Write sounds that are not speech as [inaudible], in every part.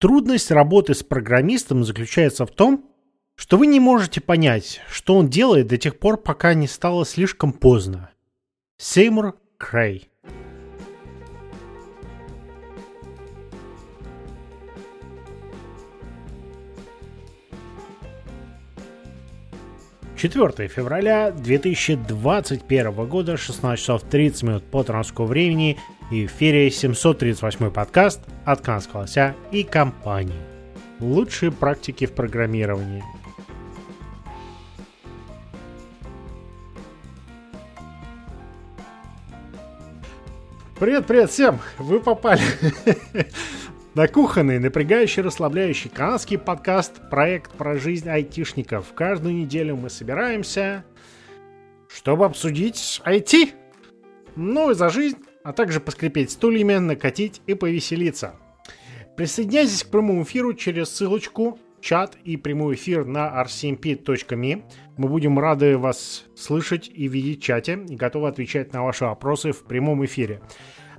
Трудность работы с программистом заключается в том, что вы не можете понять, что он делает до тех пор, пока не стало слишком поздно. Сеймур Крей 4 февраля 2021 года, 16 часов 30 минут по транскому времени и в эфире 738 подкаст от Канского лося и компании. Лучшие практики в программировании. Привет, привет всем! Вы попали [laughs] На кухонный, напрягающий, расслабляющий канадский подкаст «Проект про жизнь айтишников». Каждую неделю мы собираемся, чтобы обсудить IT. Ну и за жизнь, а также поскрипеть стульями, накатить и повеселиться. Присоединяйтесь к прямому эфиру через ссылочку чат и прямой эфир на rcmp.me. Мы будем рады вас слышать и видеть в чате и готовы отвечать на ваши вопросы в прямом эфире.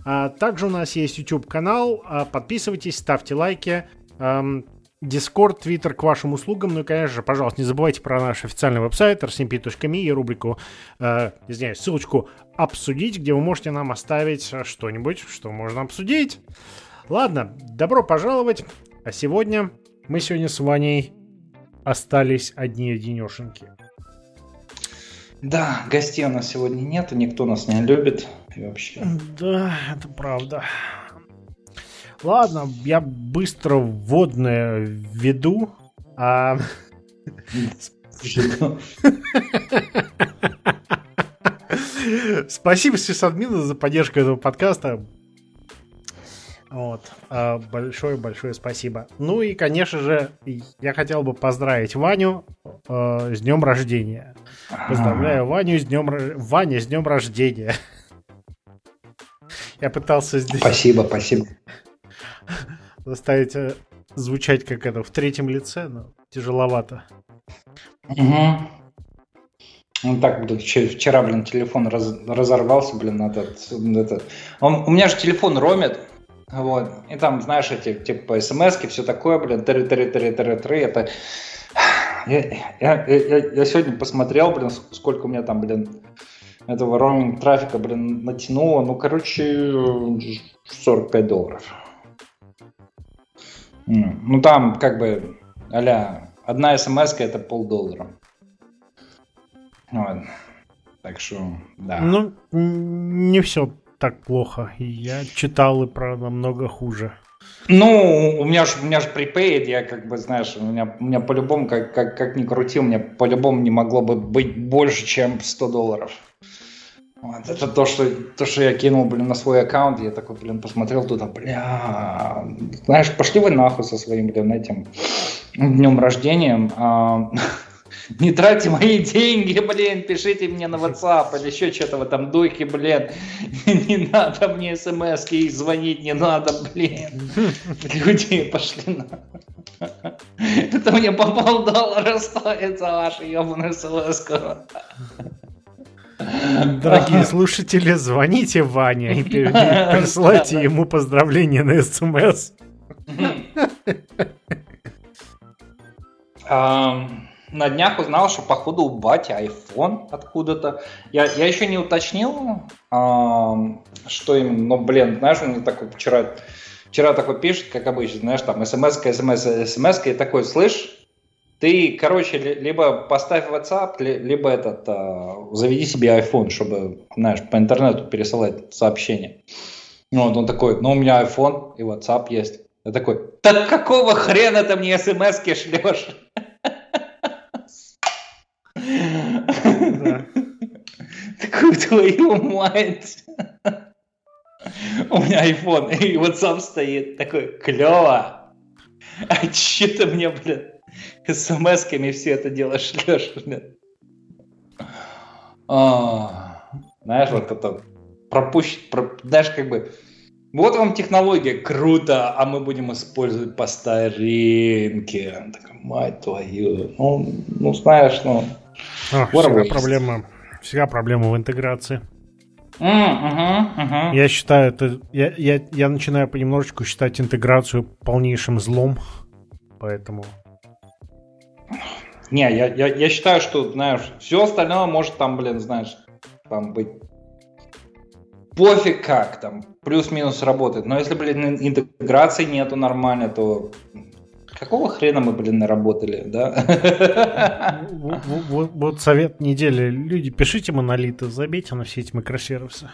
А, также у нас есть YouTube канал. А, подписывайтесь, ставьте лайки. Discord, Twitter к вашим услугам. Ну и, конечно же, пожалуйста, не забывайте про наш официальный веб-сайт rcmp.me и рубрику, э, извиняюсь, ссылочку «Обсудить», где вы можете нам оставить что-нибудь, что можно обсудить. Ладно, добро пожаловать. А сегодня мы сегодня с Ваней остались одни-одинешеньки. Да, гостей у нас сегодня нет, никто нас не любит и вообще. Да, это правда. Ладно, я быстро вводное введу. А... Спасибо, сисадмину, за поддержку этого подкаста. Вот. Большое-большое спасибо. Ну и, конечно же, я хотел бы поздравить Ваню э, с днем рождения. Поздравляю Ваню с днем Ваня с днем рождения. Я пытался здесь... Спасибо, спасибо. [laughs] Заставить э, звучать как это в третьем лице, но тяжеловато. Угу. Ну так, блин, вчера, блин, телефон раз, разорвался, блин, этот, этот. Он, у меня же телефон ромит, вот, и там, знаешь, эти, типа, смс-ки, все такое, блин, тыры тыры тыры тыры тыры это... [sighs] Я, я, я, я сегодня посмотрел, блин, сколько у меня там, блин, этого роуминг трафика, блин, натянуло. Ну, короче, 45 долларов. Ну, там, как бы, аля, одна смс это полдоллара. Вот. Так что, да. Ну, не все так плохо. Я читал и про намного хуже. Ну, у меня же у меня же prepaid, я как бы, знаешь, у меня, у меня по-любому, как, как, как ни крути, у меня по-любому не могло бы быть больше, чем 100 долларов. Вот, это то что, то, что я кинул, блин, на свой аккаунт, я такой, блин, посмотрел туда, бля, знаешь, пошли вы нахуй со своим, блин, этим днем рождения. А, [laughs] не тратьте мои деньги, блин, пишите мне на WhatsApp или еще что-то в этом духе, блин. [laughs] Не надо мне смс и звонить не надо, блин. Люди пошли на... [laughs] Это мне по полдоллара стоит за вашу ебаную смс -ку. Дорогие слушатели, звоните Ване и [laughs] присылайте ему поздравления на СМС. На днях узнал, что походу у бати iPhone откуда-то. Я, я еще не уточнил, что именно, но, блин, знаешь, он мне такой вчера, вчера такой пишет, как обычно, знаешь, там смс смс смс и такой, слышь, ты, короче, либо поставь WhatsApp, либо этот, а, заведи себе iPhone, чтобы, знаешь, по интернету пересылать сообщения. Ну, вот он такой, ну, у меня iPhone и WhatsApp есть. Я такой, так какого хрена ты мне смс-ки шлешь? Такую твою мать. У меня iPhone и WhatsApp стоит. Такой, клево. А че ты мне, блядь, смс-ками все это дело шлешь. А, знаешь, вот это пропущен, про, знаешь, как бы, вот вам технология, круто, а мы будем использовать по старинке. Так, мать твою. Ну, ну знаешь, ну... А, всегда проблема, всегда проблема в интеграции. Mm-hmm, Я считаю, это я, я, я начинаю понемножечку считать интеграцию полнейшим злом, поэтому. Не, я, я, я считаю, что, знаешь, все остальное может там, блин, знаешь, там быть пофиг как там, плюс-минус работает. Но если, блин, интеграции нету нормально, то какого хрена мы, блин, наработали, да? Вот, вот совет недели. Люди, пишите монолиты, забейте на все эти микросервисы.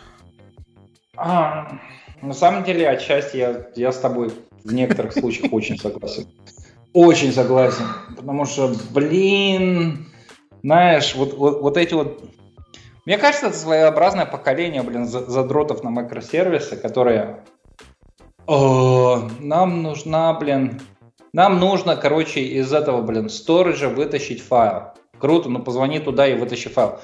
А, на самом деле, отчасти я, я с тобой в некоторых случаях очень согласен. Очень согласен. Потому что, блин, знаешь, вот, вот, вот эти вот мне кажется, это своеобразное поколение, блин, задротов на микросервисы, которые... О, нам нужна, блин... Нам нужно, короче, из этого, блин, сториджа вытащить файл. Круто, ну позвони туда и вытащи файл.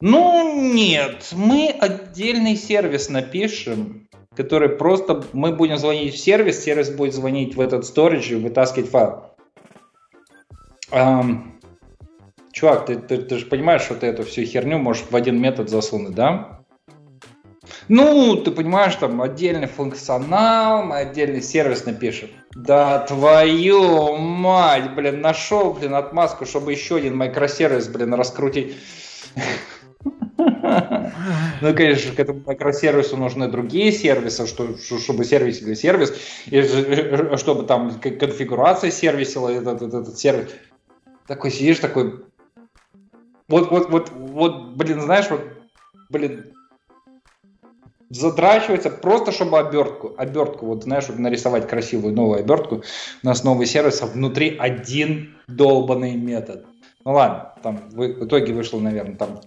Ну, нет, мы отдельный сервис напишем, который просто... Мы будем звонить в сервис, сервис будет звонить в этот сторидж и вытаскивать файл. Um, чувак, ты, ты, ты же понимаешь, что ты эту всю херню можешь в один метод засунуть, да? Ну, ты понимаешь, там отдельный функционал, мы отдельный сервис напишем. Да твою мать, блин, нашел, блин, отмазку, чтобы еще один микросервис, блин, раскрутить. Ну, конечно, к этому микросервису нужны другие сервисы, чтобы сервис или сервис, и чтобы там конфигурация сервисила этот, этот, этот сервис. Такой сидишь, такой, вот, вот, вот, вот, блин, знаешь, вот, блин, задрачивается просто, чтобы обертку, обертку, вот, знаешь, вот нарисовать красивую новую обертку на основе сервиса, внутри один долбанный метод. Ну ладно, там в итоге вышло, наверное, там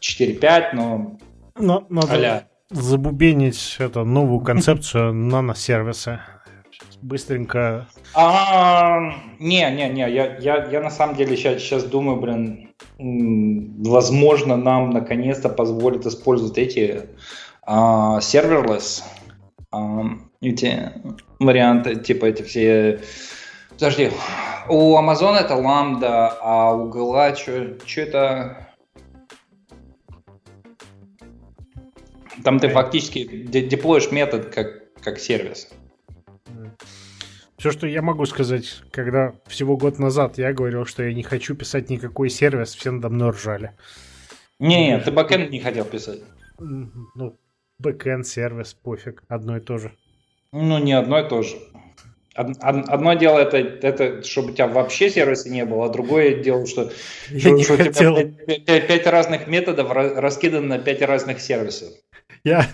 4-5, но... Но надо а забубенить эту новую концепцию [laughs] наносервиса. Быстренько... А, не, не, не, я, я, я на самом деле сейчас, сейчас думаю, блин, возможно, нам наконец-то позволит использовать эти serverless uh, эти варианты, типа эти все... Подожди, у Amazon это Lambda, а у Google что это... Там ты фактически деплоишь метод как, как сервис. Все, что я могу сказать, когда всего год назад я говорил, что я не хочу писать никакой сервис, все надо мной ржали. Не, не, ты бэкэнд не хотел писать. Ну, бэкэнд, сервис, пофиг, одно и то же. Ну, не одно и то же. Одно дело это, это, чтобы у тебя вообще сервиса не было, а другое дело, что, я что, не что хотел. у тебя 5, 5 разных методов раскиданы на 5 разных сервисов. Я,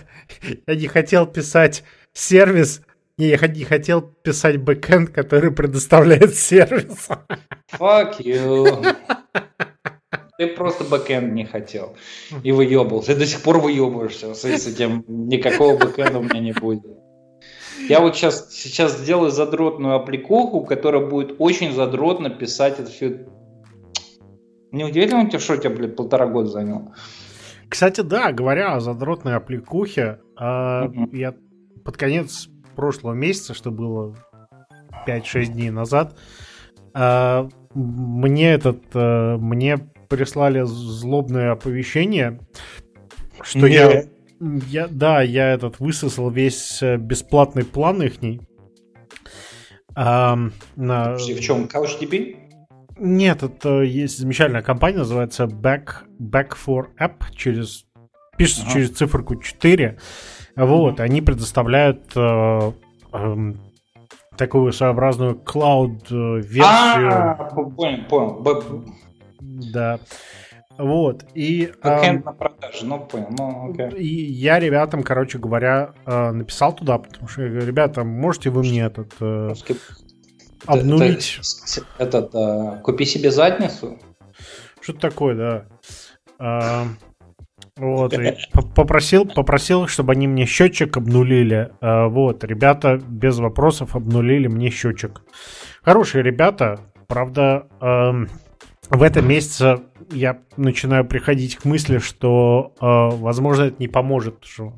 я не хотел писать сервис, не, я не хотел писать бэкэнд, который предоставляет сервис. Fuck you. Ты просто бэкэнд не хотел. И выебывался. Ты до сих пор выебываешься с этим. Никакого бэкэнда у меня не будет. Я вот сейчас, сейчас сделаю задротную аппликуху, которая будет очень задротно писать это все. Не удивительно тебе, что у тебя, блядь, полтора года заняло? Кстати, да, говоря о задротной аппликухе, э, я под конец прошлого месяца, что было 5-6 дней назад, а, мне этот, а, мне прислали злобное оповещение, что я, я, да, я этот высосал весь э, бесплатный план ихний. А, на... В чем? CouchDB? Нет, это есть замечательная компания, называется Back, Back for App, через, пишется ага. через циферку 4. Вот, они предоставляют э, э, такую своеобразную клауд-версию. А, понял, понял. Да. Вот, и... Бэкэнд э, на продаже, ну понял, ну окей. И я ребятам, короче говоря, э, написал туда, потому что я говорю, ребята, можете вы мне этот... Э, обнулить... Этот, э, купи себе задницу? Что-то такое, да. Э, вот, и [laughs] попросил, попросил, чтобы они мне счетчик обнулили. А, вот, ребята без вопросов обнулили мне счетчик. Хорошие ребята, правда, в этом месяце я начинаю приходить к мысли, что, а, возможно, это не поможет, что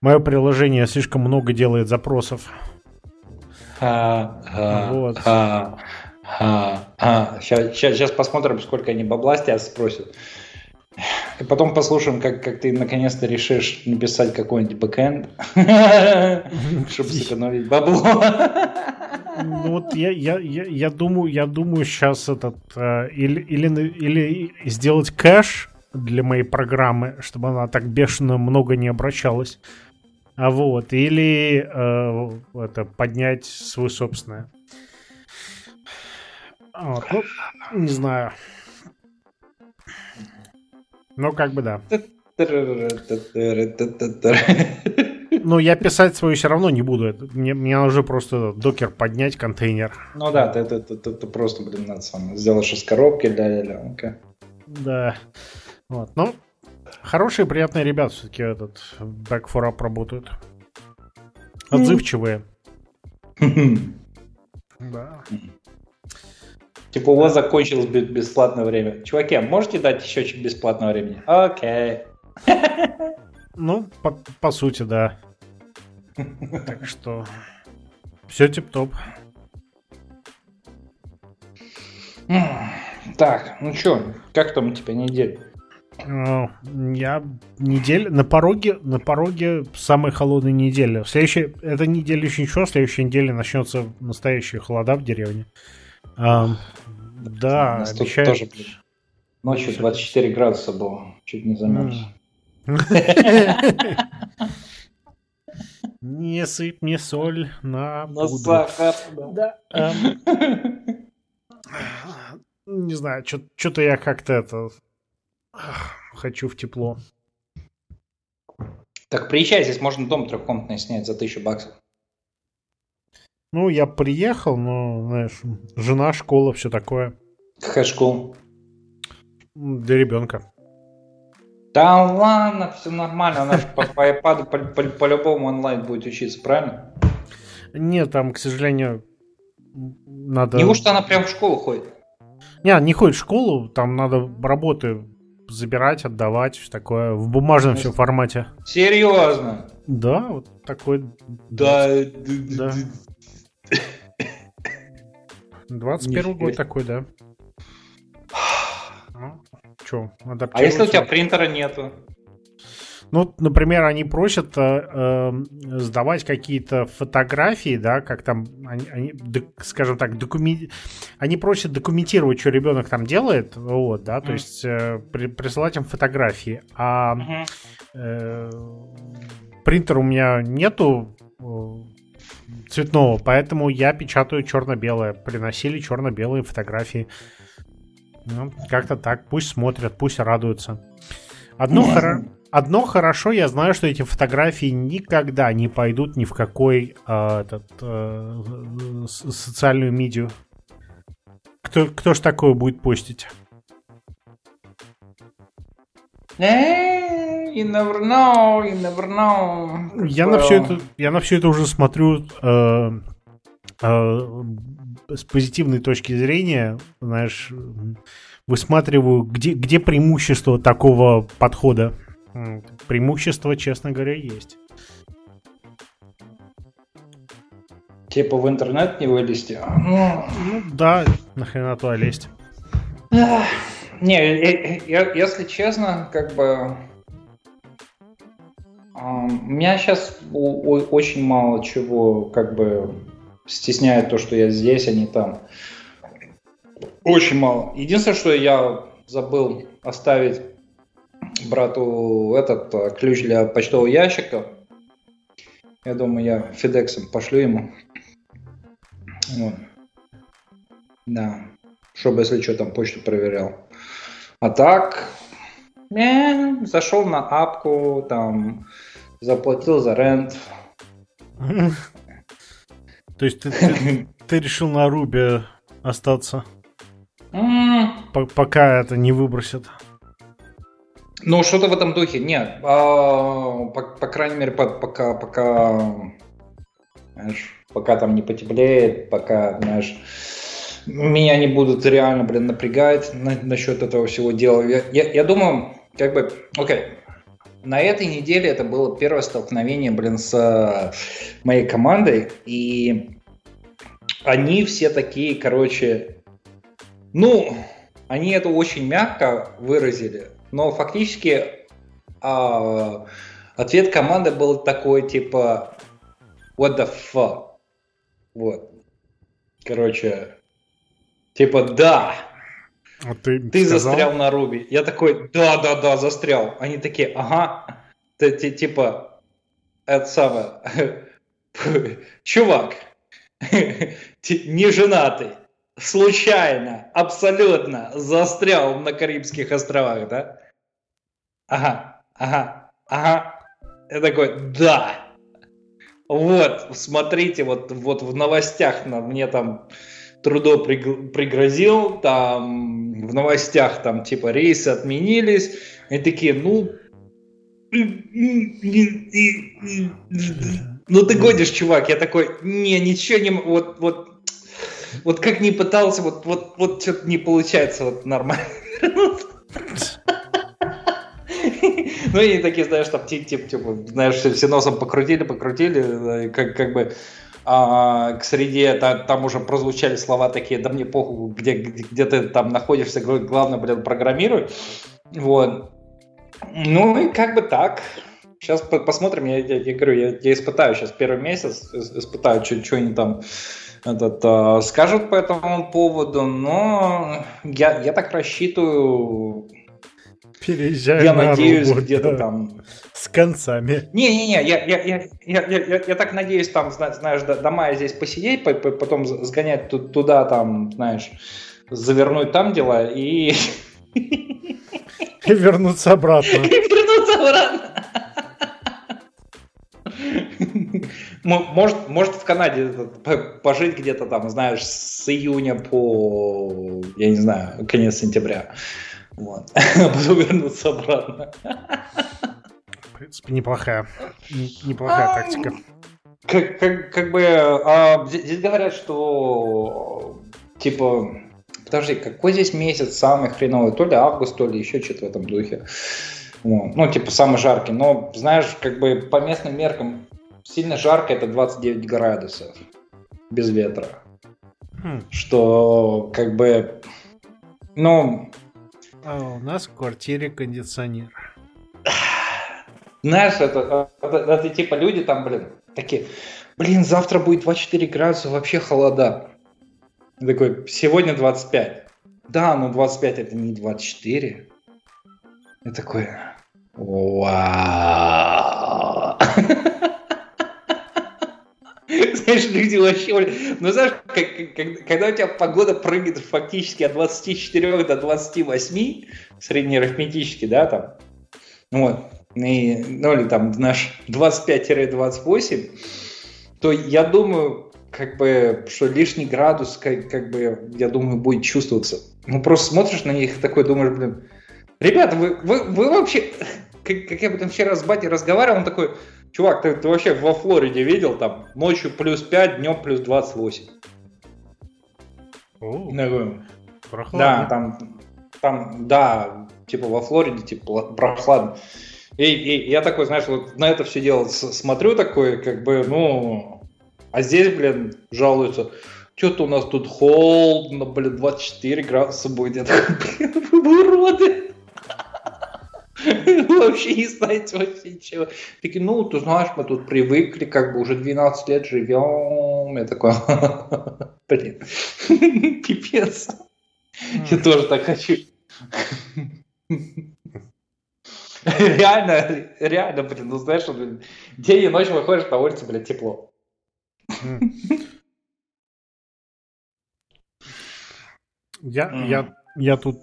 мое приложение слишком много делает запросов. Вот. сейчас, сейчас посмотрим, сколько они бабла с тебя спросят. И потом послушаем, как, как ты наконец-то решишь написать какой-нибудь бэкэнд, [laughs] чтобы сэкономить бабло. Ну вот я, я, я, я думаю, я думаю сейчас этот э, или, или, или сделать кэш для моей программы, чтобы она так бешено много не обращалась. А вот, или э, это поднять свой собственное. Вот, ну, не знаю. Ну, как бы да. Ну, я писать свою все равно не буду. Мне, мне нужно просто докер поднять, контейнер. Ну да, ты, ты, ты, ты, ты просто, блин, надо сам сделаешь из коробки, ля-ля-ля. Okay. Да. Вот. Ну, хорошие, приятные ребята все-таки этот Back for Up работают. Отзывчивые. [laughs] Да. Типа у вас закончилось бесплатное время. Чуваки, а можете дать еще чуть бесплатного времени? Окей. [laughs] Ну, по, по сути, да. [laughs] Так что все тип-топ. Так, ну что, как там у тебя неделя? Я неделя на пороге, на пороге самой холодной недели. Следующая, эта неделя еще ничего, следующая неделя начнется настоящие холода в деревне. А, да, обещаю... тоже, блин. Ночью 24 градуса было, чуть не замерз. [laughs] Не сыпь мне соль на сахар, да. [laughs] Не знаю, что-то я как-то это... Хочу в тепло. Так приезжай, здесь можно дом трехкомнатный снять за тысячу баксов. Ну, я приехал, но, знаешь, жена, школа, все такое. Какая школа? Для ребенка. Да ладно, все нормально, она же по, по iPad по-любому онлайн будет учиться, правильно? Нет, там, к сожалению, надо... Неужто она прям в школу ходит? Не, не ходит в школу, там надо работы забирать, отдавать, все такое, в бумажном все формате. Серьезно? Да, вот такой... Да, да. 21 год такой, да. Ну, что, А если у тебя принтера нету? Ну, например, они просят э, э, сдавать какие-то фотографии, да, как там, они, они, скажем так, докумен... они просят документировать, что ребенок там делает, вот, да, mm. то есть э, при, присылать им фотографии. А mm-hmm. э, принтера у меня нету э, цветного, поэтому я печатаю черно-белое. Приносили черно-белые фотографии. Ну, как-то так. Пусть смотрят, пусть радуются. Одно, хоро... Одно хорошо, я знаю, что эти фотографии никогда не пойдут ни в какой э, этот, э, социальную медиа. Кто, кто ж такое будет постить? You never know, you never know. Я на все это, я на все это уже смотрю э, э, с позитивной точки зрения, знаешь, высматриваю, где, где преимущество такого подхода. Преимущество, честно говоря, есть. Типа в интернет не вылезти? Ну, ну да, нахрена туда лезть. Не, если честно, как бы... У меня сейчас очень мало чего как бы стесняет то, что я здесь, а не там. Очень мало. Единственное, что я забыл оставить брату этот э, ключ для почтового ящика. Я думаю, я Федексом пошлю ему. Вот. Да. Чтобы, если что, там почту проверял. А так, не, зашел на апку, там, заплатил за рент. [laughs] То есть ты, ты, ты решил на Рубе остаться? Пока это не выбросят. Ну, что-то в этом духе. Нет, а, по, по крайней мере, по, пока, пока, знаешь, пока там не потеплеет, пока, знаешь, меня не будут реально, блин, напрягать на, насчет этого всего дела. Я, я, я думаю, как бы, окей, на этой неделе это было первое столкновение, блин, с моей командой, и они все такие, короче, ну, они это очень мягко выразили, но фактически а, ответ команды был такой, типа, what the fuck? Вот. Короче, типа, да, а ты, ты застрял на Руби. Я такой, да, да, да, застрял. Они такие, ага, ты, ты типа, это самое, [laughs] чувак, [laughs] не женатый, случайно, абсолютно застрял на Карибских островах, да? Ага, ага, ага. Я такой, да. Вот, смотрите, вот, вот в новостях на, мне там Трудо пригрозил, там в новостях там типа рейсы отменились, и такие, ну, ну ты годишь, чувак, я такой, не, ничего не, вот, вот, вот как не пытался, вот, вот, вот что-то не получается вот нормально. Ну и такие, знаешь, там, типа, типа, знаешь, все носом покрутили, покрутили, как, как бы а, к среде, та, там уже прозвучали слова такие, да мне похуй, где, где, где ты там находишься, главное, блин, программируй. Вот. Ну и как бы так. Сейчас посмотрим, я, я, я говорю, я, я испытаю сейчас первый месяц, испытаю, что они там этот, э, скажут по этому поводу, но я, я так рассчитываю, Переезжаю я надеюсь, где-то там с концами. Не-не-не, я, я, я, я, я, я так надеюсь, там, знаешь, до, до мая здесь посидеть, потом сгонять туда, там, знаешь, завернуть там дела и... И вернуться обратно. [laughs] И вернуться обратно. Может, может в Канаде пожить где-то там, знаешь, с июня по, я не знаю, конец сентября. Вот. [laughs] А потом вернуться обратно принципе, неплохая, неплохая а, тактика. Как, как, как бы а, здесь говорят, что типа Подожди, какой здесь месяц самый хреновый? То ли август, то ли еще что-то в этом духе. Вот. Ну, типа, самый жаркий. Но, знаешь, как бы по местным меркам сильно жарко это 29 градусов без ветра. Хм. Что, как бы, ну... А у нас в квартире кондиционер. Знаешь, это, это, это типа люди там, блин, такие, блин, завтра будет 24 градуса, вообще холода. такой, сегодня 25. Да, но 25 это не 24. Я такой, вау. [laughs] [laughs] Знаешь, люди вообще... Ну, знаешь, когда у тебя погода прыгает фактически от 24 до 28, среднеарифметически, да, там, вот, и, ну или там наш 25-28, то я думаю, как бы, что лишний градус, как, как бы, я думаю, будет чувствоваться. Ну, просто смотришь на них такой, думаешь, блин, ребята, вы, вы, вы вообще, [laughs] как, как я об этом вчера с батей разговаривал, он такой, чувак, ты, ты вообще во Флориде видел, там, ночью плюс 5, днем плюс 28. О, Да, там, там, да, типа во Флориде, типа, прохладно. И, и я такой, знаешь, вот на это все дело смотрю такой, как бы, ну, а здесь, блин, жалуются, что-то у нас тут холодно, блин, 24 градуса будет. Вы уроды. [laughs] Вообще не знаете вообще ничего. Такие, ну, ты знаешь, мы тут привыкли, как бы уже 12 лет живем. Я такой, [laughs] блин, [laughs] пипец. Я тоже так хочу. Реально, реально, блин, ну знаешь, блин, день и ночь выходишь на улицу, блин, тепло. Я, я, я тут...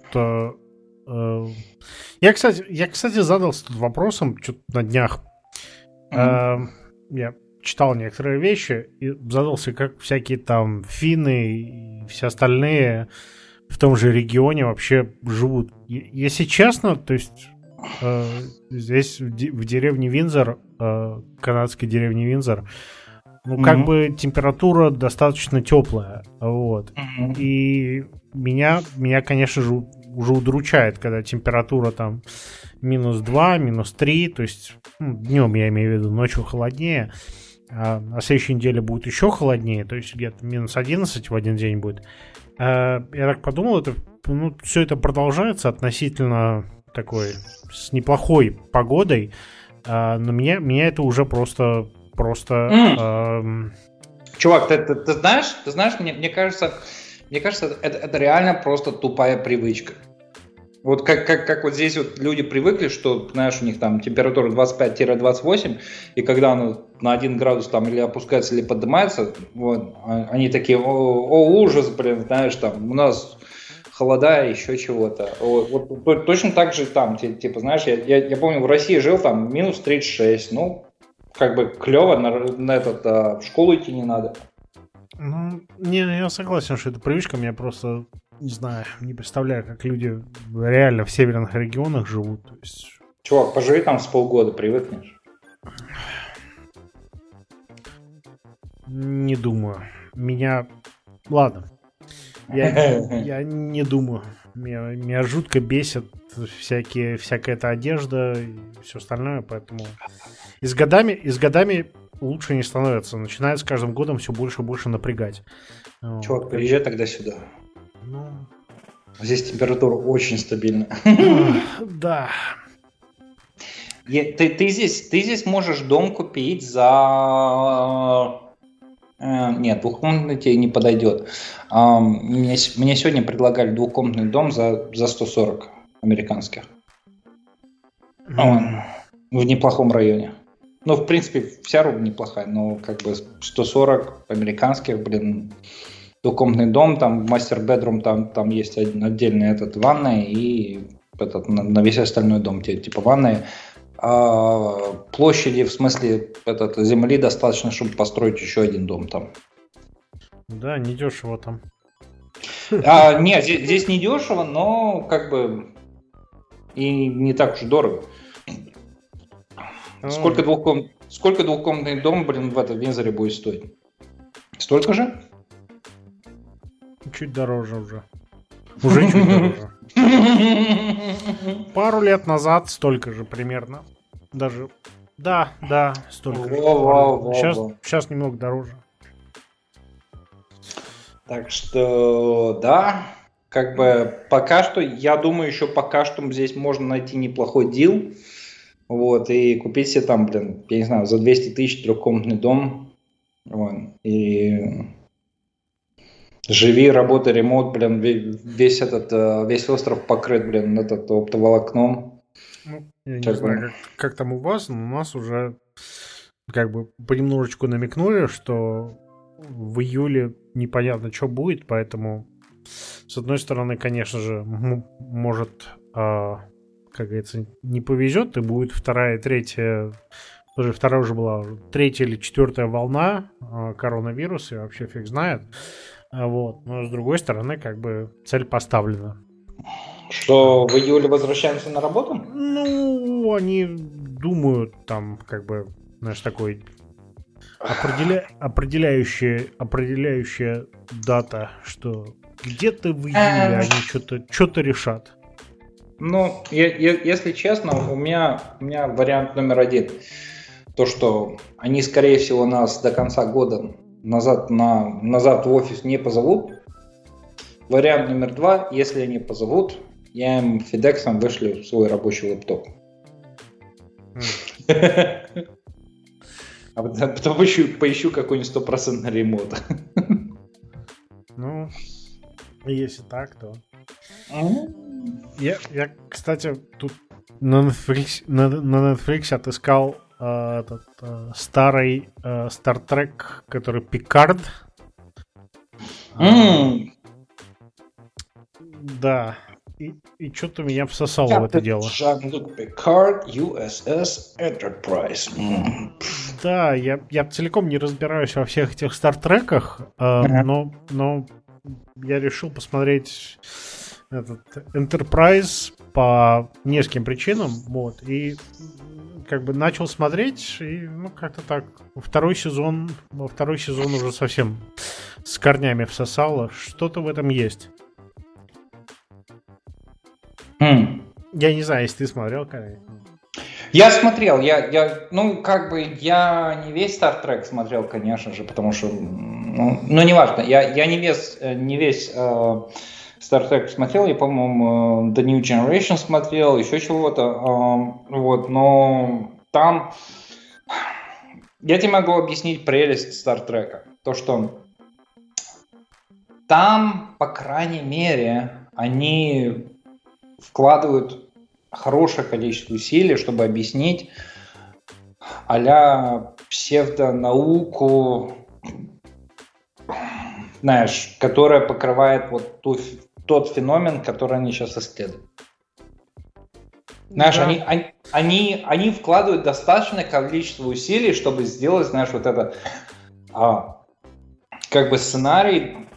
Я, кстати, я, кстати, задался тут вопросом что-то на днях. Э, я читал некоторые вещи и задался, как всякие там финны и все остальные в том же регионе вообще живут. Если честно, то есть Э, здесь, в, в деревне Винзор, э, канадской деревне Винзор, ну, как mm-hmm. бы температура достаточно теплая, вот. Mm-hmm. И меня, меня, конечно же, уже удручает, когда температура там минус 2, минус 3, то есть ну, днем, я имею в виду, ночью холоднее, а на следующей неделе будет еще холоднее, то есть где-то минус 11 в один день будет. Э, я так подумал, это, ну, все это продолжается относительно такой, с неплохой погодой, а, но меня, меня это уже просто, просто... Mm. Эм... Чувак, ты, ты, ты знаешь, ты знаешь, мне, мне кажется, мне кажется, это, это реально просто тупая привычка. Вот как, как, как вот здесь вот люди привыкли, что, знаешь, у них там температура 25-28, и когда она на 1 градус там или опускается, или поднимается, вот, а, они такие, о, о ужас, блин, знаешь, там у нас холода, еще чего-то. Вот, вот, точно так же там, типа, знаешь, я, я, я помню, в России жил там минус 36, ну, как бы клево, на, на этот, а, в школу идти не надо. Ну, не, я согласен, что это привычка, меня просто, не знаю, не представляю, как люди реально в северных регионах живут. То есть... Чувак, поживи там с полгода, привыкнешь. Не думаю. Меня... Ладно, я, [laughs] я не думаю. Меня, меня жутко бесит всякие, всякая эта одежда и все остальное, поэтому и с годами, и с годами лучше не становится. Начинает с каждым годом все больше и больше напрягать. Чувак, приезжай тогда сюда. Ну... Здесь температура очень стабильная. Да. Ты, ты, здесь, ты здесь можешь дом купить за Э, нет, двухкомнатный тебе не подойдет. Мне, мне сегодня предлагали двухкомнатный дом за, за 140 американских. Mm. В неплохом районе. Ну, в принципе, вся руба неплохая, но как бы 140 американских, блин, двухкомнатный дом, там мастер-бедрум, там, там есть один отдельный этот ванная и этот, на, на весь остальной дом, типа ванная а площади, в смысле этот, земли достаточно, чтобы построить еще один дом там. Да, не дешево там. А, нет, здесь, здесь не дешево, но как бы и не так уж дорого. А. Сколько, двухком... Сколько двухкомнатный дом, блин, в этом Винзоре будет стоить? Столько же? Чуть дороже уже. Уже чуть дороже. [laughs] Пару лет назад столько же примерно. Даже. Да, да, столько же. Сейчас, сейчас немного дороже. Так что, да, как бы пока что, я думаю, еще пока что здесь можно найти неплохой дил. Вот, и купить себе там, блин, я не знаю, за 200 тысяч трехкомнатный дом. Вот, и Живи, работай, ремонт, блин, весь этот, э, весь остров покрыт, блин, этот оптоволокном. Ну, я не знаю, как, как там у вас, но у нас уже как бы понемножечку намекнули, что в июле непонятно, что будет, поэтому с одной стороны, конечно же, может, а, как говорится, не повезет, и будет вторая, третья, тоже вторая уже была третья или четвертая волна а, коронавируса, и вообще фиг знает. А вот. Но с другой стороны, как бы цель поставлена. Что в июле возвращаемся на работу? Ну, они думают, там, как бы, знаешь, такой определя... определяющая, определяющая дата, что где-то в июле эм. они что-то что решат. Ну, я, я, если честно, у меня, у меня вариант номер один. То, что они, скорее всего, нас до конца года назад, на, назад в офис не позовут. Вариант номер два, если они позовут, я им FedEx вышлю свой рабочий лэптоп. [laughs] А потом поищу, поищу какой-нибудь стопроцентный ремонт. Ну, если так, то... Я, я, кстати, тут на Netflix, на, на Netflix отыскал э, этот э, старый э, Star Trek, который Пикард. Mm. Да. И, и что-то меня всосало Captain в это дело. Jean-Luc Picard, USS Enterprise. Mm. Да, я, я целиком не разбираюсь во всех этих стартреках, э, uh-huh. но, но я решил посмотреть этот Enterprise по нескольким причинам, вот, и как бы начал смотреть, и, ну, как-то так. Второй сезон, второй сезон уже совсем с корнями всосало. Что-то в этом есть. Mm. Я не знаю, если ты смотрел, Карай. Я смотрел, я, я, ну, как бы, я не весь Star Trek смотрел, конечно же, потому что, ну, ну неважно, я, я не весь, э, не весь э, Star Trek смотрел, я, по-моему, The New Generation смотрел, еще чего-то. Вот, но там я тебе могу объяснить прелесть Star Trek. То, что там, по крайней мере, они вкладывают хорошее количество усилий, чтобы объяснить а-ля псевдонауку, знаешь, которая покрывает вот ту, тот феномен, который они сейчас исследуют. Знаешь, да. они, они, они, они вкладывают достаточное количество усилий, чтобы сделать, знаешь, вот это а, как бы сценарий,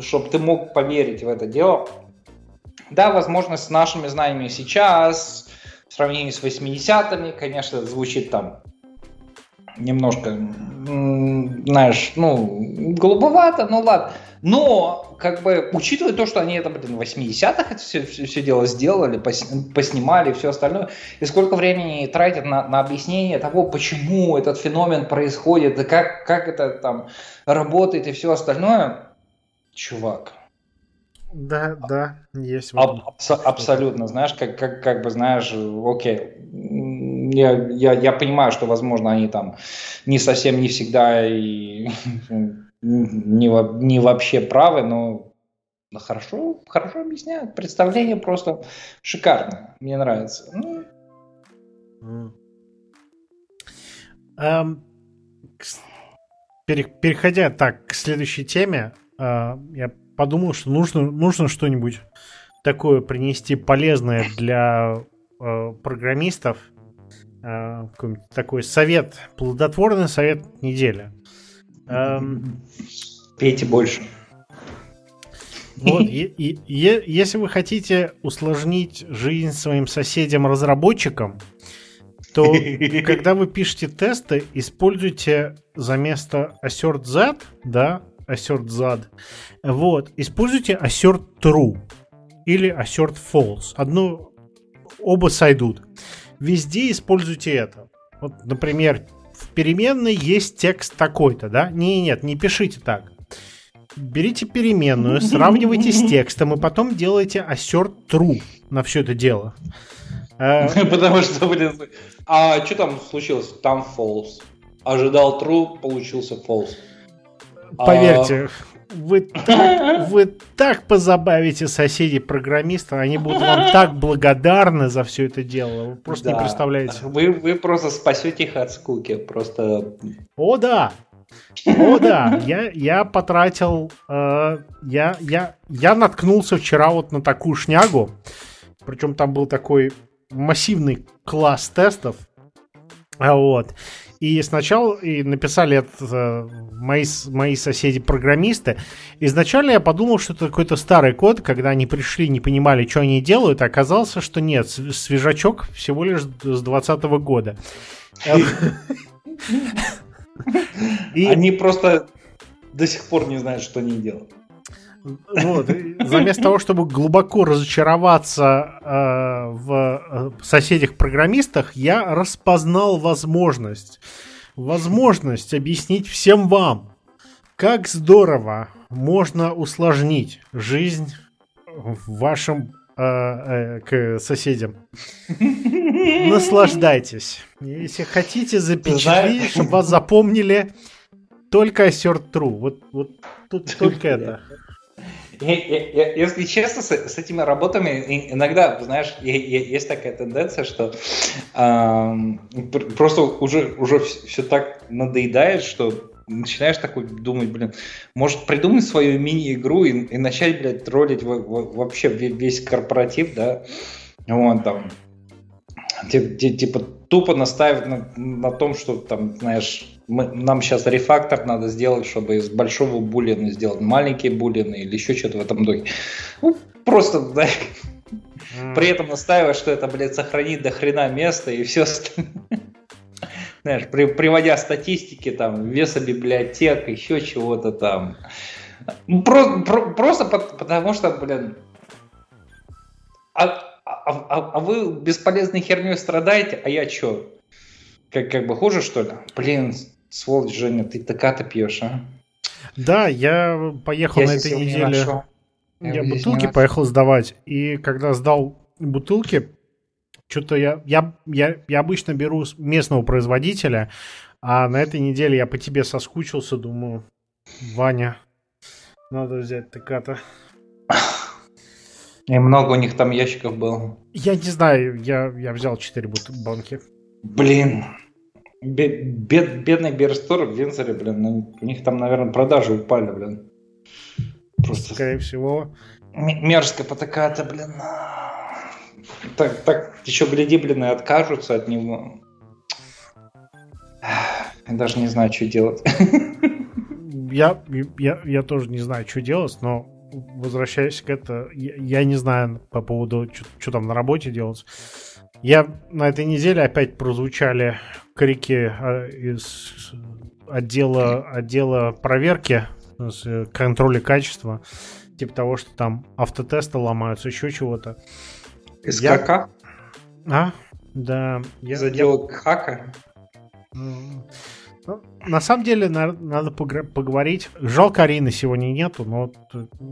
чтобы ты мог поверить в это дело. Да, возможно, с нашими знаниями сейчас, в сравнении с 80-ми, конечно, звучит там немножко, знаешь, ну, голубовато, ну ладно. Но, как бы, учитывая то, что они это, блин, в 80-х это все, все, все дело сделали, пос, поснимали и все остальное, и сколько времени тратят на, на объяснение того, почему этот феномен происходит, и как, как это там работает и все остальное, чувак. Да, да, есть. Аб- абс- абсолютно, знаешь, как, как, как бы, знаешь, окей, я, я, я понимаю, что, возможно, они там не совсем, не всегда и не, не вообще правы, но хорошо, хорошо объясняют. Представление просто шикарное. Мне нравится. Ну. Um, переходя так к следующей теме, uh, я подумал, что нужно, нужно что-нибудь такое принести полезное для uh, программистов. Uh, такой совет, плодотворный совет недели. Эм... Пейте больше. Вот, и, и, и, если вы хотите усложнить жизнь своим соседям-разработчикам, то [laughs] когда вы пишете тесты, используйте за место assert z, да, assert z, вот, используйте assert true или assert false. Одно, оба сойдут. Везде используйте это. Вот, например, в переменной есть текст такой-то, да? Не, нет, не пишите так. Берите переменную, [laughs] сравнивайте с текстом и потом делайте assert true на все это дело. Э, [laughs] Потому что, блин, а что там случилось? Там false. Ожидал true, получился false. Поверьте, вы так, вы так позабавите соседей программистов, они будут вам так благодарны за все это дело. Вы просто да. не представляете. Вы, вы просто спасете их от скуки. Просто. О, да! О, да, я, я потратил, э, я, я, я наткнулся вчера вот на такую шнягу, причем там был такой массивный класс тестов, вот, и сначала и написали это э, мои, мои соседи-программисты. Изначально я подумал, что это какой-то старый код, когда они пришли, не понимали, что они делают, а оказалось, что нет, свежачок всего лишь с 2020 года. [laughs] Они просто до сих пор не знают, что они делают. Вот. Заместо того, чтобы глубоко разочароваться э, в э, соседях-программистах, я распознал возможность. Возможность объяснить всем вам, как здорово можно усложнить жизнь вашим э, э, к соседям. Наслаждайтесь. Если хотите запечатлеть, чтобы вас запомнили, только assert true. Вот, вот тут [laughs] только это. Если честно, с, с этими работами иногда, знаешь, есть такая тенденция, что э, просто уже, уже все так надоедает, что начинаешь такой думать, блин, может придумать свою мини-игру и, и начать, блядь, ролить вообще весь корпоратив, да, вон там, типа тупо настаивать на, на том, что там, знаешь, мы, нам сейчас рефактор надо сделать, чтобы из большого буллина сделать маленькие буллины или еще что-то в этом духе. Ну, просто, да, mm. при этом настаивая, что это, блядь, сохранит до хрена места и все остальное. Знаешь, при, приводя статистики, там, веса библиотек, еще чего-то там. Ну, про, про, просто потому что, блин, а, а, а, а вы бесполезной херней страдаете, а я что? Как, как бы хуже, что ли? Блин, Сволочь, Женя, ты ТК-то пьешь, а? Да, я поехал я на этой неделе. Я, я бутылки поехал сдавать, и когда сдал бутылки, что-то я, я, я, я обычно беру местного производителя, а на этой неделе я по тебе соскучился, думаю, Ваня, надо взять тыката. [laughs] И много у них там ящиков было. Я не знаю, я, я взял 4 банки. Блин, бед, бедный Берстор в Венцере, блин, ну, у них там, наверное, продажи упали, блин. Просто... Скорее всего. Мерзко потаката, блин. Так, так еще гляди, блин, и откажутся от него. Я даже не знаю, что делать. [laughs] Я, я, я тоже не знаю, что делать, но возвращаясь к этому, я, я не знаю по поводу, что там на работе делать. Я на этой неделе опять прозвучали крики а, из отдела, отдела проверки, контроля качества, типа того, что там автотесты ломаются, еще чего-то. Из я... хака? А? Да. Я, Задел я... хака? Ну, на самом деле, на, надо поговорить. Жалко, Арины сегодня нету, но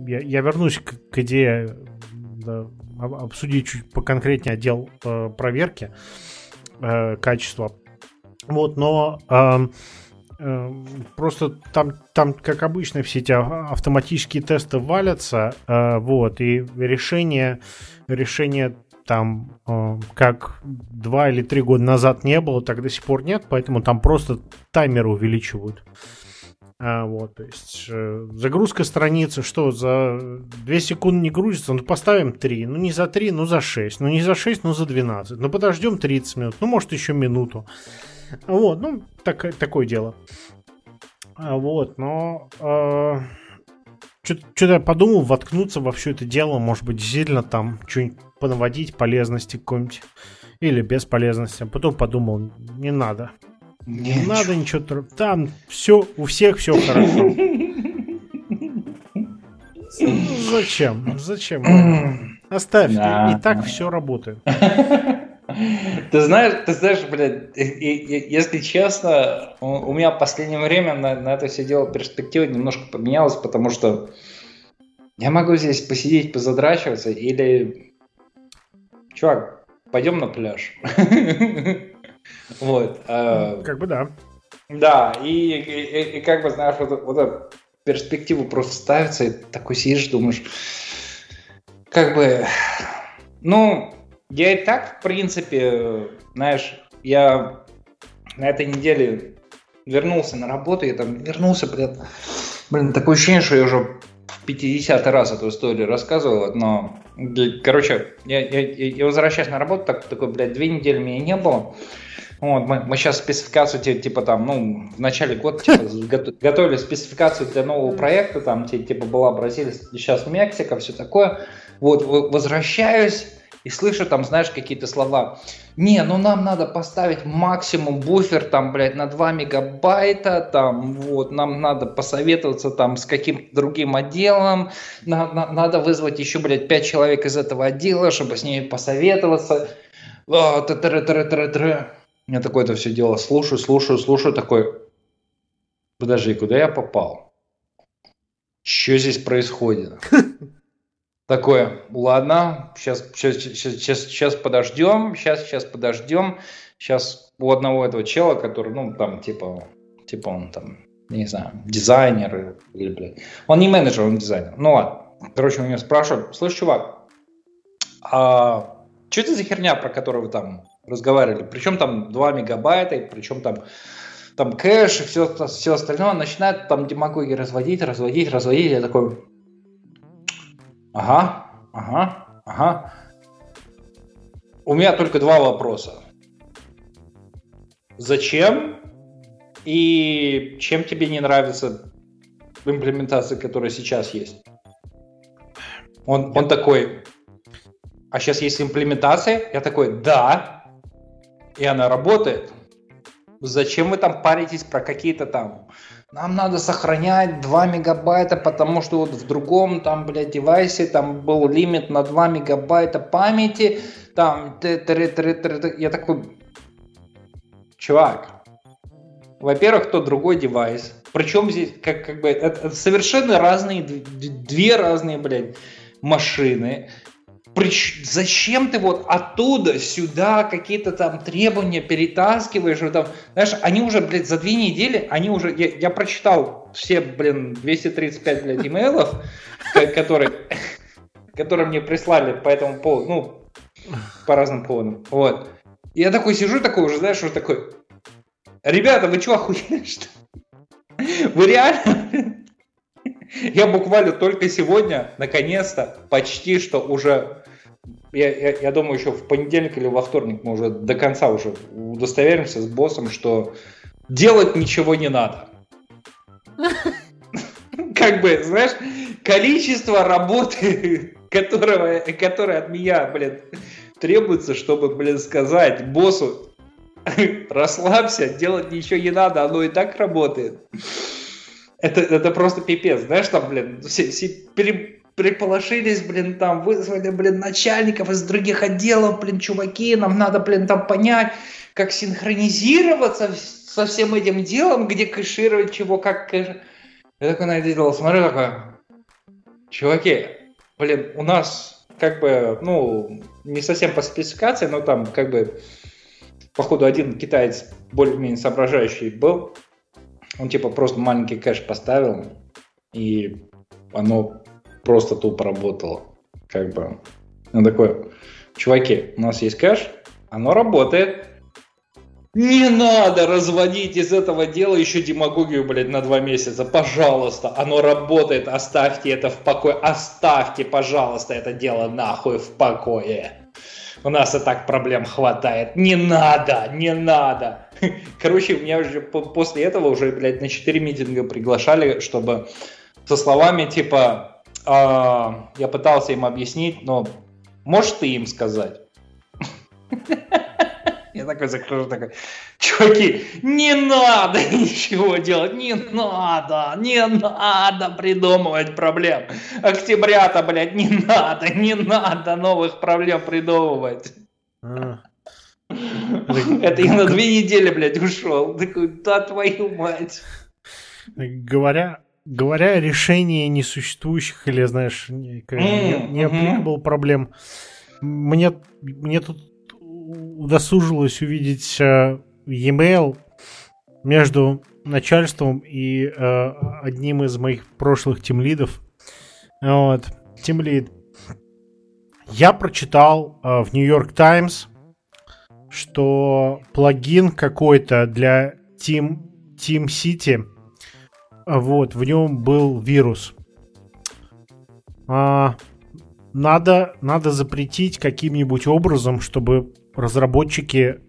я, я вернусь к, к идее да, обсудить чуть поконкретнее отдел э, проверки э, качества. Вот, но э, э, просто там, там, как обычно, все эти автоматические тесты валятся, э, вот, и решение, решение там э, как два или три года назад не было, так до сих пор нет, поэтому там просто таймер увеличивают. А, вот, то есть э, загрузка страницы, что за 2 секунды не грузится, ну поставим 3, ну не за 3, ну за 6, ну не за 6, ну за 12, ну подождем 30 минут, ну может еще минуту. Вот, ну так, такое дело. А, вот, но э, что-то я подумал, воткнуться во все это дело, может быть, действительно там что-нибудь понаводить, полезности какой-нибудь. Или без полезности. А потом подумал, не надо. Не, не надо ничего. Там все, у всех все хорошо. Зачем? Зачем? Оставь. И так все работает. [laughs] Ты знаешь, ты знаешь, блядь, если честно, у меня в последнее время на, на это все дело перспектива немножко поменялась, потому что я могу здесь посидеть, позадрачиваться, или, чувак, пойдем на пляж. [laughs] Вот. А, как бы да. Да, и, и, и как бы, знаешь, вот, вот эту перспективу просто ставится, и такой сидишь, думаешь, как бы, ну, я и так, в принципе, знаешь, я на этой неделе вернулся на работу, я там вернулся, блин, блин, такое ощущение, что я уже в 50 раз эту историю рассказывал, но, короче, я, я, я возвращаюсь на работу, так, такой, блядь, две недели меня не было, вот, мы, мы сейчас спецификацию, типа там, ну, в начале года типа, [laughs] готовили спецификацию для нового проекта, там, типа, была Бразилия, сейчас Мексика, все такое. Вот, возвращаюсь, и слышу там, знаешь, какие-то слова. Не, ну нам надо поставить максимум буфер там, блядь, на 2 мегабайта, там, вот, нам надо посоветоваться там с каким-то другим отделом, на, на, надо вызвать еще, блядь, 5 человек из этого отдела, чтобы с ними посоветоваться. А, Я такое это все дело слушаю, слушаю, слушаю, такой, подожди, куда я попал? Что здесь происходит? [laughs] Такое, ладно, сейчас, сейчас, сейчас, сейчас подождем, сейчас, сейчас подождем. Сейчас у одного этого чела, который, ну, там, типа, типа он там, не знаю, дизайнер или, блядь. Он не менеджер, он дизайнер. Ну ладно. Короче, у него спрашивают, слышь, чувак, а что это за херня, про которую вы там разговаривали? Причем там 2 мегабайта, причем там там кэш и все, все остальное, начинает там демагоги разводить, разводить, разводить. Я такой, Ага, ага, ага. У меня только два вопроса. Зачем и чем тебе не нравится имплементация, которая сейчас есть? Он, он такой, а сейчас есть имплементация? Я такой, да, и она работает. Зачем вы там паритесь про какие-то там нам надо сохранять 2 мегабайта, потому что вот в другом там, блядь, девайсе там был лимит на 2 мегабайта памяти, там, я такой, чувак, во-первых, тот другой девайс Причем здесь, как, как бы, это, это совершенно разные, две разные, блядь, машины. Прич... Зачем ты вот оттуда сюда какие-то там требования перетаскиваешь? Там, знаешь, они уже, блядь, за две недели, они уже, я, я прочитал все, блин, 235, блядь, имейлов, которые, которые мне прислали по этому поводу, ну, по разным поводам. Вот. Я такой сижу, такой уже, знаешь, уже такой, ребята, вы что, охуели, что Вы реально? Я буквально только сегодня, наконец-то, почти что уже я, я, я думаю, еще в понедельник или во вторник мы уже до конца уже удостоверимся с боссом, что делать ничего не надо. [laughs] Как бы, знаешь, количество работы, которое, которое от меня, блин, требуется, чтобы, блин, сказать боссу, [laughs] расслабься, делать ничего не надо, оно и так работает. Это, это просто пипец, знаешь, там, блин, все, все пере, приполошились, блин, там, вызвали, блин, начальников из других отделов, блин, чуваки, нам надо, блин, там понять, как синхронизироваться со всем этим делом, где кэшировать чего, как кэш... Я такой на это дело смотрю, такой, чуваки, блин, у нас как бы, ну, не совсем по спецификации, но там как бы, походу, один китаец более-менее соображающий был, он типа просто маленький кэш поставил, и оно просто тупо работало. Как бы. Он такой, чуваки, у нас есть кэш, оно работает. Не надо разводить из этого дела еще демагогию, блядь, на два месяца. Пожалуйста, оно работает, оставьте это в покое. Оставьте, пожалуйста, это дело нахуй в покое. У нас и так проблем хватает. Не надо, не надо. [laughs] Короче, меня уже после этого уже, блядь, на 4 митинга приглашали, чтобы со словами типа а, я пытался им объяснить, но можешь ты им сказать? [laughs] Я такой закружу, такой, чуваки, не надо [laughs] ничего делать, не надо, не надо придумывать проблем. Октября-то, блядь, не надо, не надо новых проблем придумывать. А. Это я на две недели, блядь, ушел. Такой, да твою мать. Говоря говоря о решении несуществующих или, знаешь, не, не, не applicable проблем, мне, мне тут удосужилось увидеть э, e-mail между начальством и э, одним из моих прошлых тимлидов. Вот, тимлид. Я прочитал э, в New York Times, что плагин какой-то для Team, Team City вот, в нем был вирус. А, надо, надо запретить каким-нибудь образом, чтобы разработчики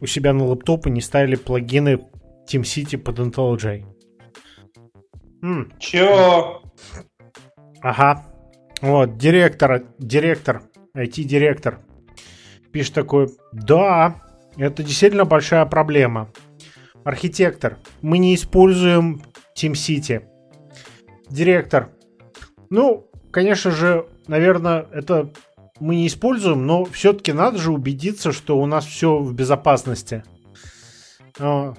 у себя на лэптопы не ставили плагины TeamCity под IntelliJ. М. Чё? Ага. Вот, директор, директор, IT-директор пишет такой, да, это действительно большая проблема. Архитектор, мы не используем Team City. Директор. Ну, конечно же, наверное, это мы не используем, но все-таки надо же убедиться, что у нас все в безопасности. О,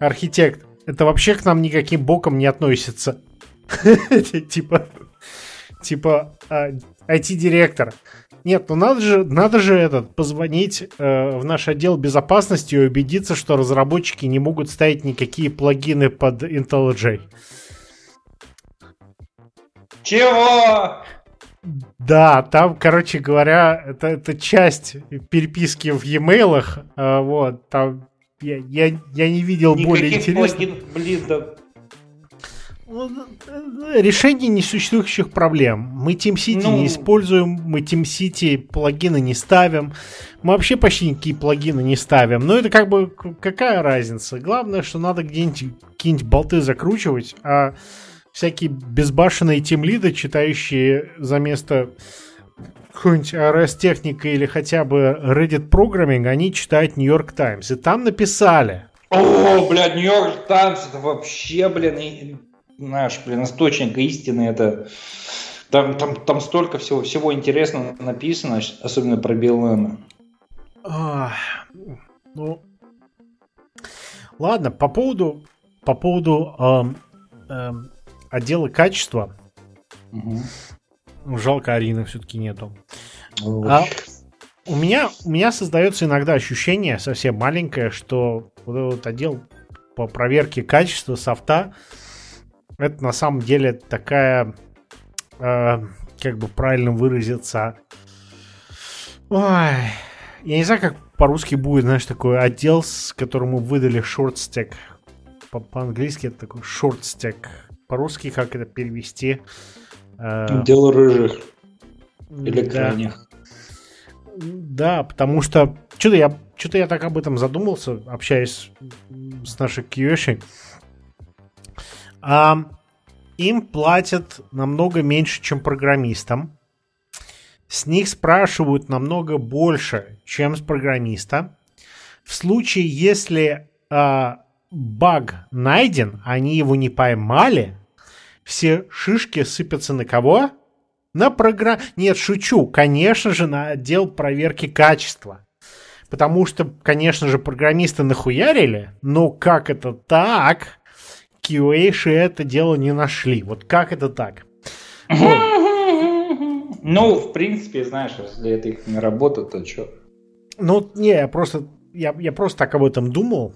архитект. Это вообще к нам никаким боком не относится. [laughs] Типа, типа, IT-директор. Нет, ну надо же, надо же этот, позвонить э, в наш отдел безопасности и убедиться, что разработчики не могут ставить никакие плагины под IntelliJ. Чего? Да, там, короче говоря, это, это часть переписки в e-mail. Э, вот, там я, я, я не видел Никаких более интересных... Плагин, блин, да решение несуществующих проблем. Мы TeamCity ну... не используем, мы TeamCity плагины не ставим, мы вообще почти никакие плагины не ставим. Но это как бы какая разница? Главное, что надо где-нибудь какие-нибудь болты закручивать, а всякие безбашенные тимлиды, читающие за место какой-нибудь RS техника или хотя бы Reddit программинг, они читают New York Times. И там написали. О, блядь, New York Times, это вообще, блин, наш, блин, источник истины, это там, там, там столько всего, всего интересного написано, особенно про Билана. ну, ладно, по поводу по поводу э, э, отдела качества. Ну, Жалко, Арины все-таки нету. А у меня, у меня создается иногда ощущение, совсем маленькое, что вот этот отдел по проверке качества софта это на самом деле такая, э, как бы правильно выразиться, ой, я не знаю, как по-русски будет, знаешь, такой отдел, с которому выдали. По- По-английски это такой stack. По-русски как это перевести? Э, Дело рыжих или да. крайних. Да, потому что что-то я, что-то я так об этом задумался, общаясь с нашей QA. А, им платят намного меньше, чем программистам. С них спрашивают намного больше, чем с программиста. В случае, если а, баг найден, они его не поймали, все шишки сыпятся на кого? На программ... Нет, шучу. Конечно же, на отдел проверки качества. Потому что, конечно же, программисты нахуярили, но как это так? QA это дело не нашли. Вот как это так? Ну, в принципе, знаешь, если это их не работа, то что? Ну, не, я просто, я, я просто так об этом думал.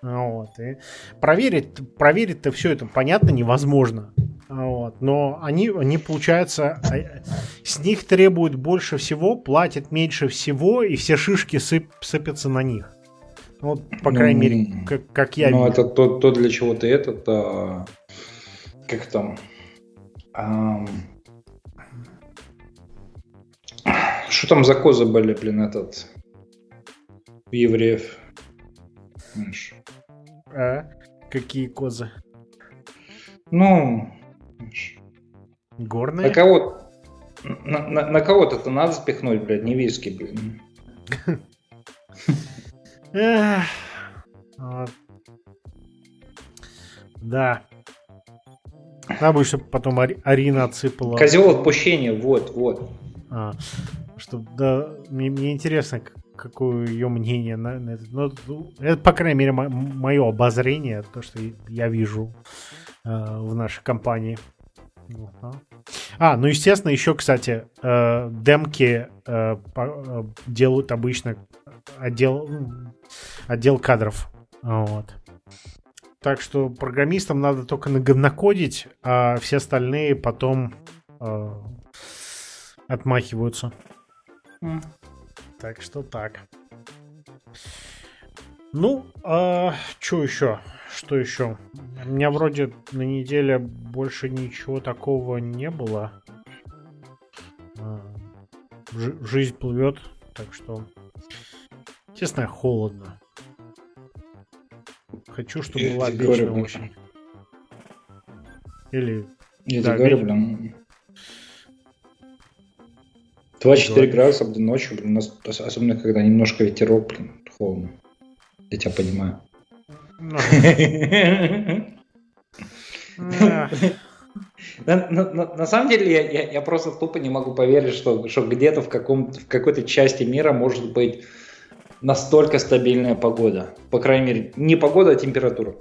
Вот, и проверить, проверить-то все это, понятно, невозможно. Вот, но они, они, получается, а, с них требуют больше всего, платят меньше всего, и все шишки сып, сыпятся на них. Вот, по крайней Ну, мере, как, как я ну, это то, то, для чего ты этот, а, как там, ам, что там за козы были, блин, этот, у евреев? Знаешь. А? Какие козы? Ну, знаешь, Горные? на кого на, на- на кого-то-то надо спихнуть, блядь, не виски, блин. [laughs] Эх, вот. Да. Надо бы, чтобы потом Ари- Арина отсыпала. Козел отпущения, вот, вот. А, что, да, мне, мне интересно, какое ее мнение на, на это. Ну, ну, это, по крайней мере, мое обозрение, то, что я вижу э, в нашей компании. А. А, ну, естественно, еще, кстати, э, демки э, по- э, делают обычно отдел, м, отдел кадров. Вот. Так что программистам надо только наговнокодить, а все остальные потом э, отмахиваются. Так что так. Ну, а что еще? Что еще? У меня вроде на неделе больше ничего такого не было. А, жи- жизнь плывет, так что, честно, холодно. Хочу, чтобы Я была вечная осень. Или Я Да, говорю, блин. 2-4 Говоришь. градуса, блин, ночью, блин, у нас, ос- особенно когда немножко ветерок, блин, холодно. Я тебя понимаю. ну, На, на- на- на самом деле я, я- я просто тупо не могу поверить, что, что где-то в, каком, в какой-то части мира может быть настолько стабильная погода. По крайней мере, не погода, а температура.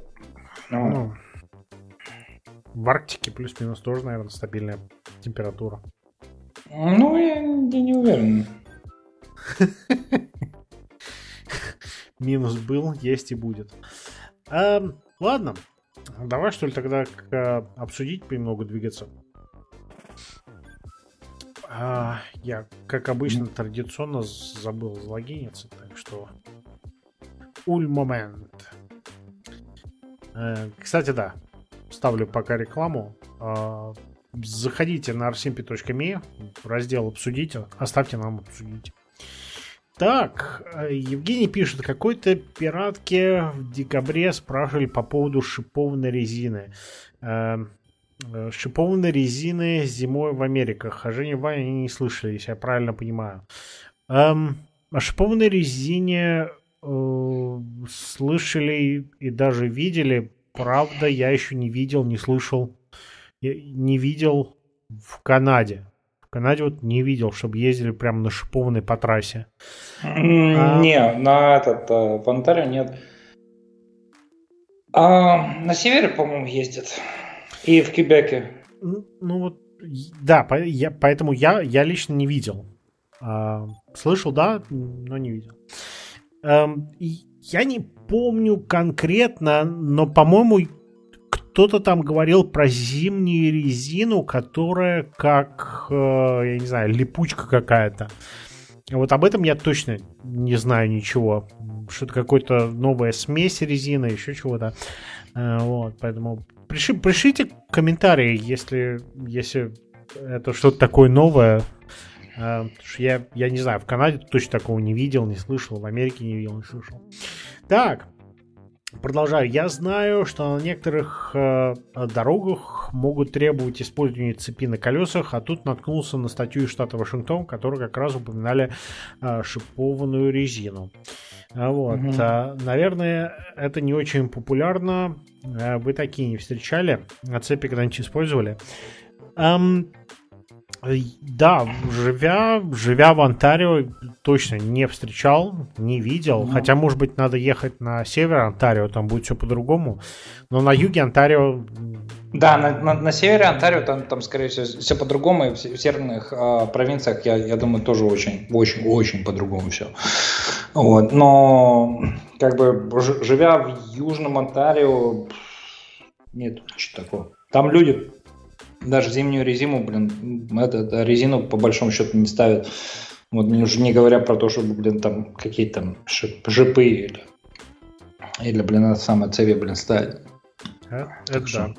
Ну, ну, в Арктике плюс-минус тоже, наверное, стабильная температура. ну, я, я не уверен. [laughs] Минус был, есть и будет. Эм, ладно, давай что ли тогда э, обсудить немного двигаться. А, я, как обычно, традиционно забыл залогиниться, так что... Уль момент. Э, кстати, да, ставлю пока рекламу. А, заходите на arsimpi.me, раздел «Обсудить», оставьте нам обсудить. Так, э, Евгений пишет, какой-то пиратке в декабре спрашивали по поводу шипованной резины. Э, э, Шипованной резины зимой в Америках. А Женя и Ваня они не слышали, если я правильно понимаю. Эм, О шипованной резине э, слышали и даже видели. Правда, я еще не видел, не слышал. Не видел в Канаде. В Канаде вот не видел, чтобы ездили прямо на шипованной по трассе. А- Не, на этот, э, в Онтарио нет. А, на севере, по-моему, ездят. И в Кебеке. Ну вот, да, по, я, поэтому я, я лично не видел. А, слышал, да, но не видел. А, я не помню конкретно, но, по-моему, кто-то там говорил про зимнюю резину, которая как, э, я не знаю, липучка какая-то. Вот об этом я точно не знаю ничего. Что-то какой-то новая смесь резины, еще чего-то. Э, вот, поэтому приши, пришлите комментарии, если, если это что-то такое новое. Э, я, я не знаю, в Канаде точно такого не видел, не слышал, в Америке не видел, не слышал. Так, Продолжаю. Я знаю, что на некоторых э, дорогах могут требовать использования цепи на колесах, а тут наткнулся на статью из штата Вашингтон, которая как раз упоминали э, шипованную резину. А вот. Угу. А, наверное, это не очень популярно. А, вы такие не встречали? А цепи когда-нибудь использовали? Um, да, живя, живя в Онтарио, точно не встречал, не видел. Ну. Хотя, может быть, надо ехать на север Онтарио, там будет все по-другому. Но на юге Онтарио... Да, на, на, на севере Онтарио там, там, скорее всего, все по-другому. И в, в северных э, провинциях, я, я думаю, тоже очень, очень, очень по-другому все. Вот. Но, как бы, живя в южном Онтарио, нет, ничего такого. Там люди даже зимнюю резину, блин, это, это резину по большому счету не ставят. Вот уже не говоря про то, чтобы, блин, там какие-то там жипы или, или блин, это самое цепи, блин, ставить. А, это да.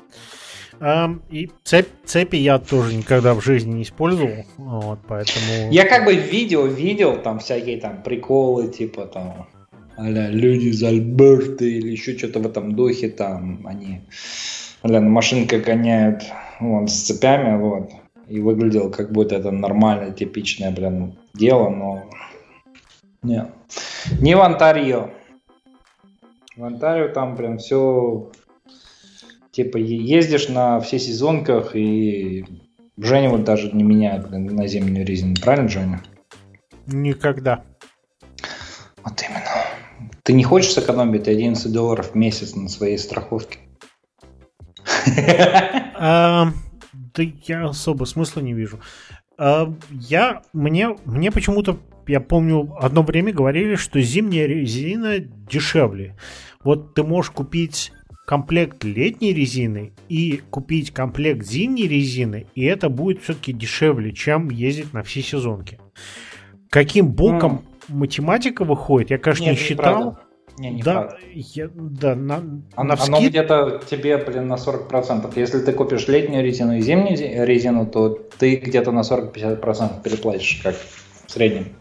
Um, и цепь, цепи я тоже никогда в жизни не использовал, вот, поэтому... Я как бы видео видел там всякие там приколы, типа там а люди из Альберты или еще что-то в этом духе, там они а на машинкой гоняют вот, с цепями, вот, и выглядел как будто это нормальное, типичное, блин, дело, но нет. Не в Онтарио. В Онтарио там прям все типа ездишь на все сезонках и Женя вот даже не меняет блин, на зимнюю резину. Правильно, Женя? Никогда. Вот именно. Ты не хочешь сэкономить 11 долларов в месяц на своей страховке? Да я особо смысла не вижу. Я, мне, мне почему-то, я помню, одно время говорили, что зимняя резина дешевле. Вот ты можешь купить комплект летней резины и купить комплект зимней резины, и это будет все-таки дешевле, чем ездить на все сезонки. Каким боком mm. математика выходит, я, конечно, Нет, не считал. Правда. Не, не да, я, да, на, оно, на вскид... оно где-то тебе, блин, на 40%. Если ты купишь летнюю резину и зимнюю резину, то ты где-то на 40-50% переплатишь, как в среднем.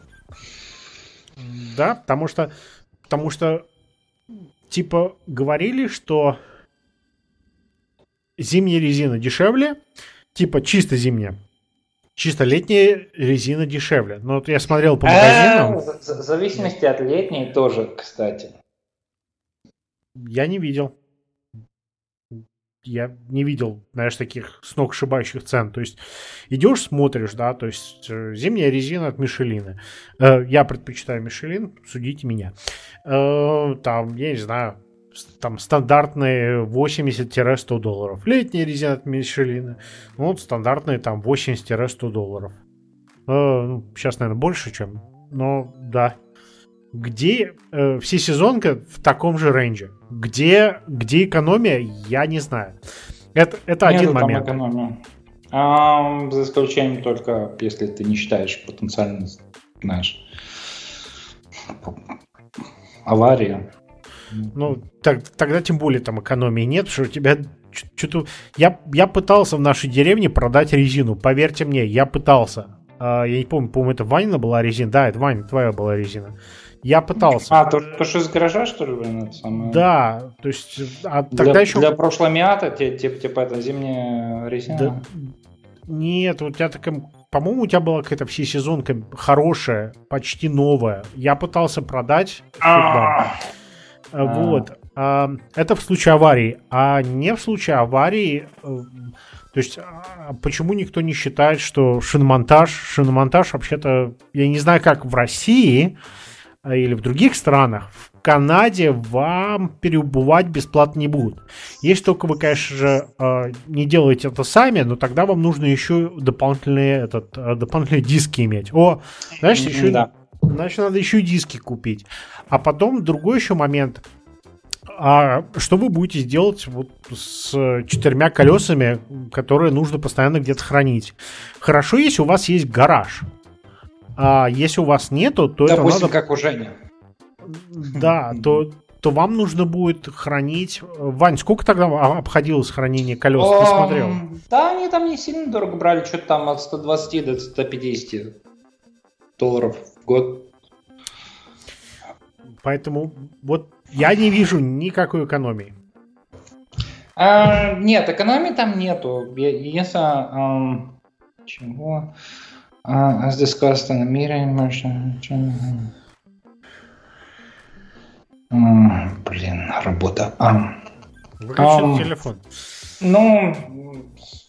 Да, потому что, потому что, типа, говорили, что зимняя резина дешевле, типа, чисто зимняя. Чисто летняя резина дешевле. Но вот я смотрел по магазинам. А, в зависимости от летней тоже, кстати. Я не видел. Я не видел, знаешь, таких сногсшибающих цен. То есть идешь, смотришь, да, то есть э, зимняя резина от Мишелина. Э, я предпочитаю Мишелин, судите меня. Э, там, я не знаю, там стандартные 80-100 долларов. Летняя резина от Мишелина, ну, вот стандартные там 80-100 долларов. Ну, сейчас, наверное, больше, чем, но да, где э, всесезонка в таком же рейнже. Где, где экономия, я не знаю. Это, это Нет, один момент. Экономия. А, за исключением только, если ты не считаешь потенциально, знаешь, авария. Ну, так, тогда тем более там экономии нет, потому что у тебя что-то... Я, я пытался в нашей деревне продать резину, поверьте мне, я пытался. А, я не помню, по-моему, это Ванина была резина. Да, это Ваня, твоя была резина. Я пытался. А, то, то что из гаража, что ли, блин, это самое? Да, то есть... А для, тогда еще... Для прошлого Миата, типа, типа это зимняя резина? Да. Нет, у тебя такая... По-моему, у тебя была какая-то всесезонка хорошая, почти новая. Я пытался продать. А. Вот. А, это в случае аварии. А не в случае аварии... Э, то есть, а, почему никто не считает, что шиномонтаж... Шиномонтаж, вообще-то, я не знаю, как в России, а, или в других странах, Канаде вам переубывать бесплатно не будут. Если только вы, конечно же, э, не делаете это сами, но тогда вам нужно еще дополнительные, этот, э, дополнительные диски иметь. О, знаешь, еще, да. значит, надо еще диски купить. А потом другой еще момент. А что вы будете делать вот с четырьмя колесами, которые нужно постоянно где-то хранить? Хорошо, если у вас есть гараж. А если у вас нету, то Допустим, это надо... как у Жени. Да, то, то вам нужно будет хранить... Вань, сколько тогда обходилось хранение колес? Ты смотрел? Да, они там не сильно дорого брали, что-то там от 120 до 150 долларов в год. Поэтому вот я не вижу никакой экономии. А, нет, экономии там нету. Единственное, um, чего? Uh, as discussed in the meeting, uh, блин, работа. Um, Выключен um, телефон. Ну,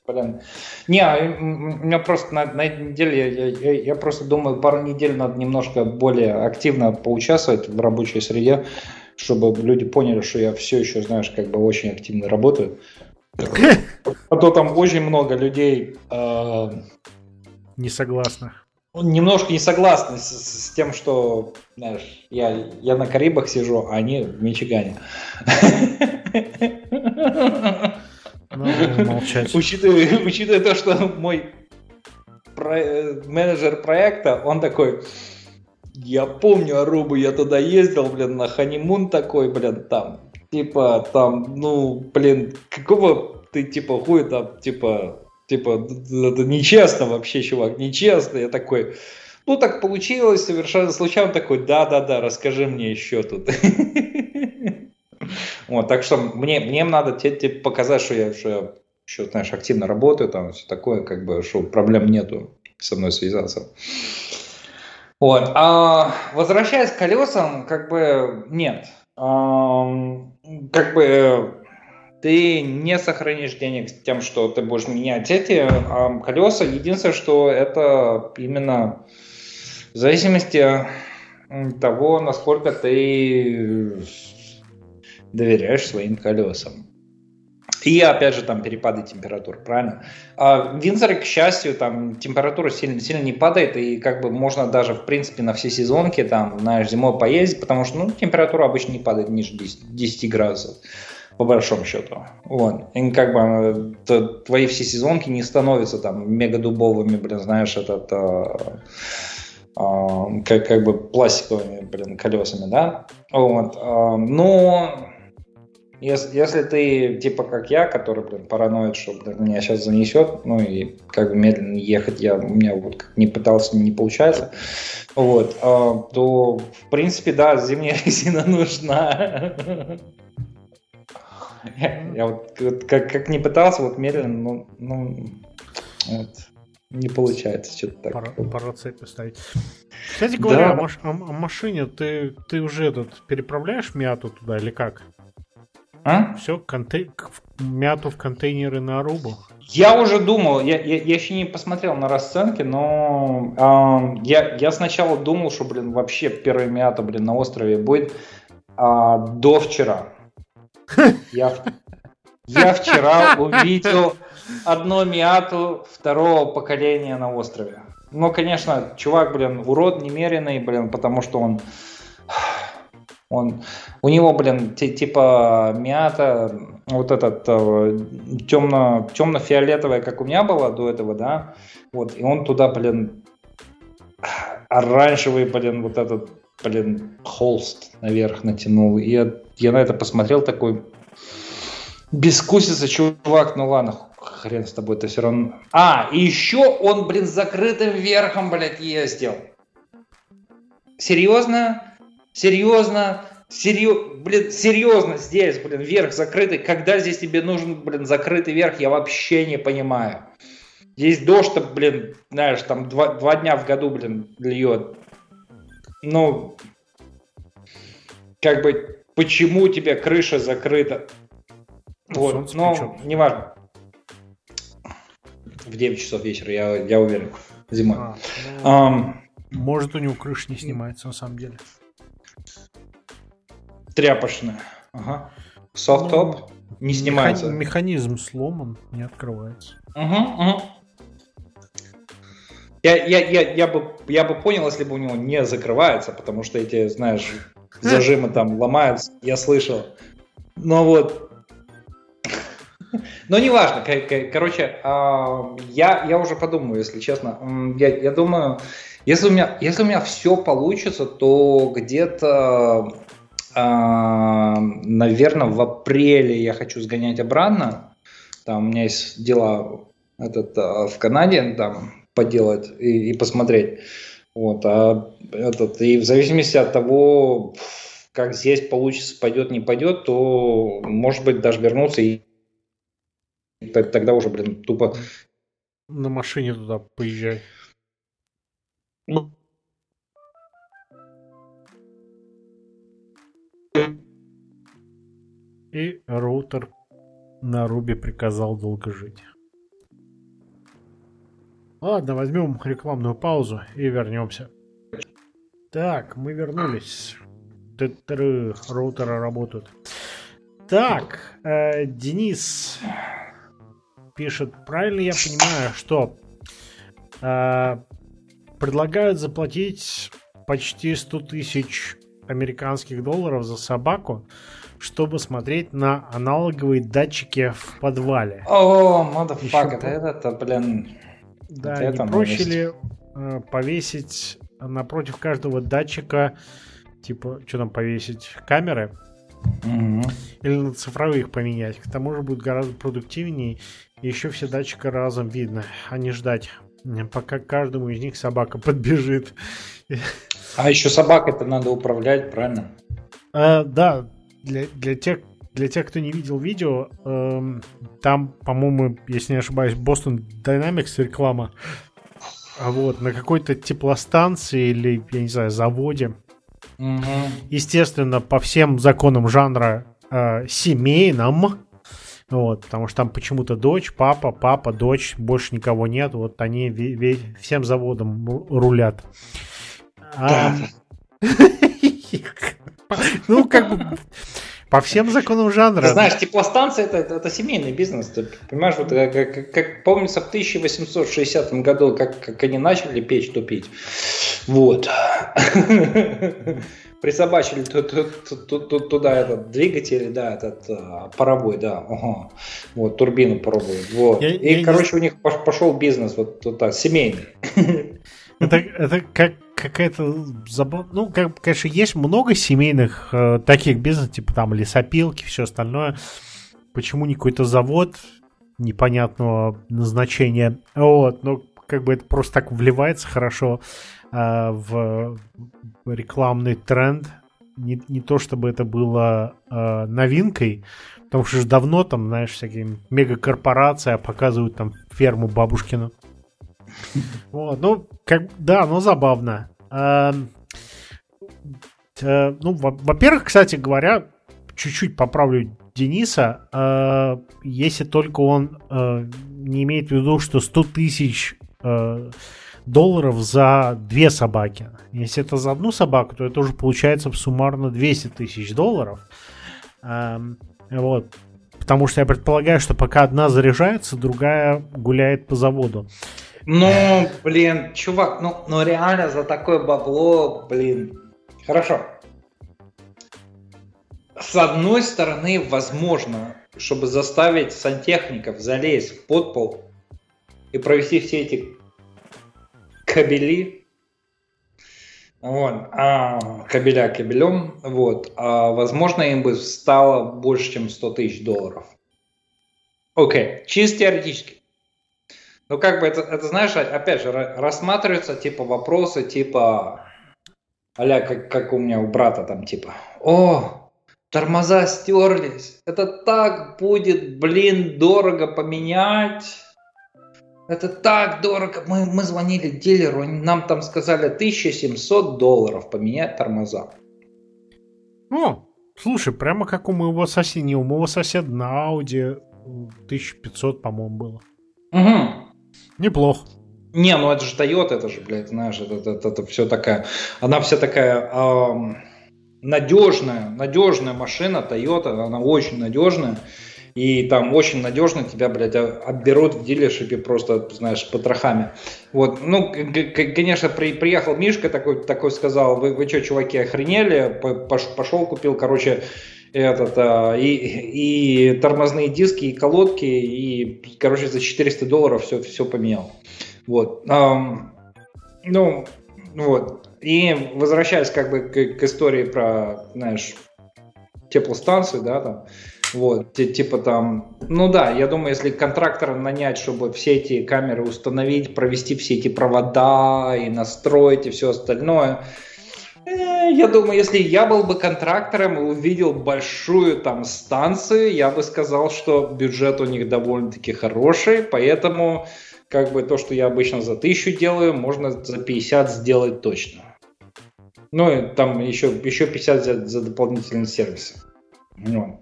блин. Не, у меня просто на, на этой неделе, я, я, я просто думаю, пару недель надо немножко более активно поучаствовать в рабочей среде, чтобы люди поняли, что я все еще, знаешь, как бы очень активно работаю. [laughs] А то там очень много людей... Э, не согласны. Немножко не согласны с, с тем, что, знаешь, я, я на Карибах сижу, а они в Мичигане. Ну, молчать. Учитывая, учитывая то, что мой про... менеджер проекта, он такой, я помню Арубу, я туда ездил, блин, на ханимун такой, блин, там, типа, там, ну, блин, какого ты, типа, хуй там, типа, типа, это нечестно вообще, чувак, нечестно. Я такой, ну, так получилось, совершенно случайно такой, да-да-да, расскажи мне еще тут. [laughs] Вот, так что мне, мне надо тебе, показать, что я, я еще, знаешь, активно работаю, там все такое, как бы, что проблем нету со мной связаться. Вот. А, возвращаясь к колесам, как бы нет. А, как бы ты не сохранишь денег с тем, что ты будешь менять эти а колеса. Единственное, что это именно в зависимости от того, насколько ты доверяешь своим колесам. И опять же там перепады температур, правильно? А в Винзоре, к счастью, там температура сильно, сильно не падает, и как бы можно даже, в принципе, на все сезонки там, знаешь, зимой поездить, потому что ну, температура обычно не падает ниже 10, 10 градусов, по большому счету. Вот. И как бы то, твои все сезонки не становятся там мега дубовыми, блин, знаешь, этот... А, а, как, как бы пластиковыми, блин, колесами, да? Вот. А, но если, если ты типа как я, который, блин, параноид, что блин, меня сейчас занесет, ну и как бы медленно ехать, я, у меня вот как не пытался, не получается, вот, а, то в принципе, да, зимняя резина [laughs] нужна. [laughs] Я, вот как, как не пытался, вот медленно, ну, ну вот, не получается что-то так. Пора, пора ставить. Кстати говоря, да. о, маш, о, о машине ты, ты уже этот переправляешь мяту туда или как? А? Все, контей... мяту в контейнеры на Арубу. Я уже думал, я, я, я еще не посмотрел на расценки, но э, я, я сначала думал, что, блин, вообще первая мята, блин, на острове будет э, до вчера. Я, я вчера увидел одну миату второго поколения на острове. Ну, конечно, чувак, блин, урод немеренный, блин, потому что он он, у него, блин, типа мята, вот этот э, темно, темно-фиолетовая, как у меня была до этого, да, вот, и он туда, блин, оранжевый, блин, вот этот, блин, холст наверх натянул. И я, я на это посмотрел такой, бескусица, чувак, ну ладно, хрен с тобой, это все равно... А, и еще он, блин, закрытым верхом, блядь, ездил. Серьезно? Серьезно? Серьез, блин, серьезно здесь, блин, верх закрытый. Когда здесь тебе нужен, блин, закрытый верх, я вообще не понимаю. Здесь дождь, блин, знаешь, там два, два дня в году, блин, льет. Ну, как бы, почему у тебя крыша закрыта? Ну, вот, но неважно. В 9 часов вечера, я, я уверен, зимой. А, ну, um, может, у него крыша не снимается на самом деле. Тряпочная. Ага. Софт-топ ну, не снимается. Механи- механизм сломан, не открывается. Угу, угу. Я, я, я, я, бы, я бы понял, если бы у него не закрывается, потому что эти, знаешь, зажимы там ломаются, я слышал. Но вот... Но неважно, короче, а, я, я уже подумаю, если честно. Я, я думаю, если у, меня, если у меня все получится, то где-то, а, наверное, в апреле я хочу сгонять обратно. Там у меня есть дела этот, а, в Канаде, там поделать и, и посмотреть. Вот, а этот, и в зависимости от того, как здесь получится, пойдет, не пойдет, то, может быть, даже вернуться и тогда уже, блин, тупо... На машине туда поезжай. Ну. И роутер на Руби приказал долго жить. Ладно, возьмем рекламную паузу и вернемся. Так, мы вернулись. Роутеры работают. Так, э, Денис пишет, правильно я понимаю, что э, предлагают заплатить почти 100 тысяч американских долларов за собаку, чтобы смотреть на аналоговые датчики в подвале. О, модофак, это, блин, да, вот не проще ли э, повесить напротив каждого датчика, типа, что там повесить, камеры? Угу. Или на цифровые их поменять. К тому же будет гораздо продуктивнее. И еще все датчики разом видно, а не ждать, пока каждому из них собака [laughs] подбежит. А еще собакой-то надо управлять, правильно? А, да, для, для тех, для тех, кто не видел видео, эм, там, по-моему, если не ошибаюсь, Boston Dynamics реклама. А вот на какой-то теплостанции или, я не знаю, заводе. Угу. Естественно, по всем законам жанра э, семейном. Вот, потому что там почему-то дочь, папа, папа, дочь, больше никого нет. Вот они всем заводом рулят. А, [laughs] ну, как бы по всем законам жанра. Ты знаешь, теплостанция это, это, это семейный бизнес. Ты понимаешь, вот как, как, помнится в 1860 году, как, как они начали печь тупить. Вот. [laughs] Присобачили туда этот двигатель, да, этот а, паровой, да, ага. вот турбину паровую, вот. Я, и, я короче, не... у них пошел бизнес вот, вот так, семейный. [laughs] Это, это как какая-то забавная... Ну, как, конечно, есть много семейных э, таких бизнесов, типа там лесопилки, все остальное. Почему не какой-то завод непонятного назначения? Вот, но как бы это просто так вливается хорошо э, в рекламный тренд. Не, не то чтобы это было э, новинкой, потому что же давно там, знаешь, всякие мегакорпорации показывают там ферму бабушкину. [laughs] Вот, ну, как, да, ну забавно. А, э, ну, во-первых, кстати говоря, чуть-чуть поправлю Дениса, э, если только он э, не имеет в виду, что 100 тысяч э, долларов за две собаки. Если это за одну собаку, то это уже получается суммарно 200 тысяч долларов. Э, вот. Потому что я предполагаю, что пока одна заряжается, другая гуляет по заводу. Ну, блин, чувак, ну, ну реально за такое бабло, блин. Хорошо. С одной стороны, возможно, чтобы заставить сантехников залезть в подпол и провести все эти кабели, вот, а, кабеля кабелем, вот, а, возможно, им бы стало больше, чем 100 тысяч долларов. Окей, чисто теоретически. Ну, как бы это, это, знаешь, опять же, рассматриваются типа вопросы, типа, аля, как, как у меня у брата там, типа, о, тормоза стерлись, это так будет, блин, дорого поменять. Это так дорого. Мы, мы звонили дилеру, нам там сказали 1700 долларов поменять тормоза. О, слушай, прямо как у моего соседа, у моего соседа на Audi 1500, по-моему, было. Угу. Неплохо. Не, ну это же Toyota, это же, блядь, знаешь, это, это, это, это все такая, она вся такая, эм, надежная, надежная машина Toyota, она очень надежная. И там очень надежно тебя, блядь, отберут в дилершипе просто, знаешь, потрохами. Вот, ну, конечно, при, приехал Мишка такой, такой сказал, вы, вы что, чуваки, охренели? Пошел, купил, короче, этот, а, и, и тормозные диски, и колодки, и, короче, за 400 долларов все, все поменял. Вот. ну, вот. И возвращаясь как бы к, к истории про, знаешь, теплостанции, да, там, вот, типа там, ну да, я думаю, если контрактора нанять, чтобы все эти камеры установить, провести все эти провода и настроить и все остальное, я думаю, если я был бы контрактором и увидел большую там станцию, я бы сказал, что бюджет у них довольно-таки хороший, поэтому как бы то, что я обычно за тысячу делаю, можно за 50 сделать точно. Ну, и там еще, еще 50 за, за дополнительные сервисы. Ну,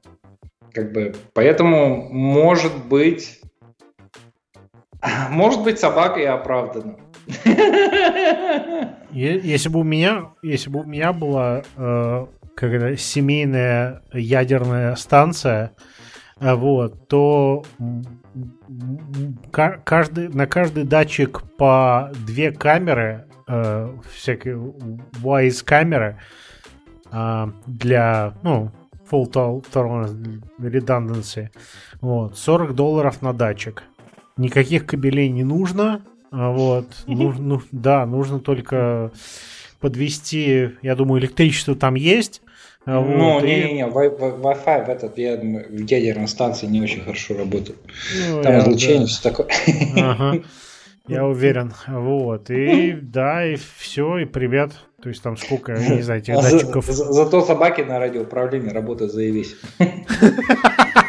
как бы, поэтому, может быть, может быть, собака и оправдана. Если бы у меня, если бы у меня была э, когда семейная ядерная станция, э, вот, то каждый, на каждый датчик по две камеры, э, всякие wise камеры э, для, ну, full tolerance redundancy. Вот, 40 долларов на датчик. Никаких кабелей не нужно. А вот, нужно, [laughs] ну, да, нужно только подвести, я думаю, электричество там есть. А ну, вот, не-не-не, и... Wi-Fi в этот я, в ядерной станции не очень хорошо работает. Ну, там излучение, да. все такое. Ага. [laughs] Я уверен. Вот. И да, и все, и привет. То есть там сколько, я не знаю, этих а датчиков. За, за, зато собаки на радиоуправлении работают, заявись. [laughs]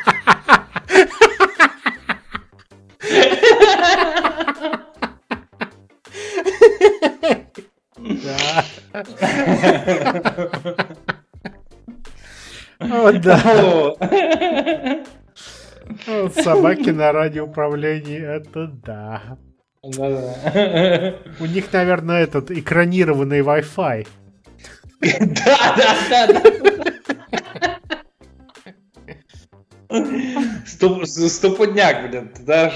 О, да. Вот собаки на радиоуправлении, это да. У них, наверное, этот экранированный Wi-Fi. Да, да, да, да. Стопудняк, блин, да?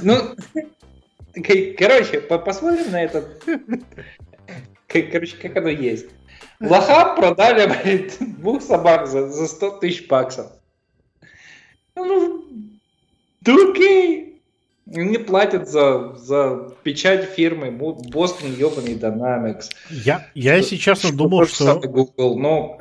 Ну, короче, посмотрим на этот. Короче, как оно есть. Лоха продали, блин, двух собак за, за 100 тысяч баксов. Ну, да окей. Не платят за, за печать фирмы Boston ебаный Dynamics. Я, я если честно думал, что... Google, но...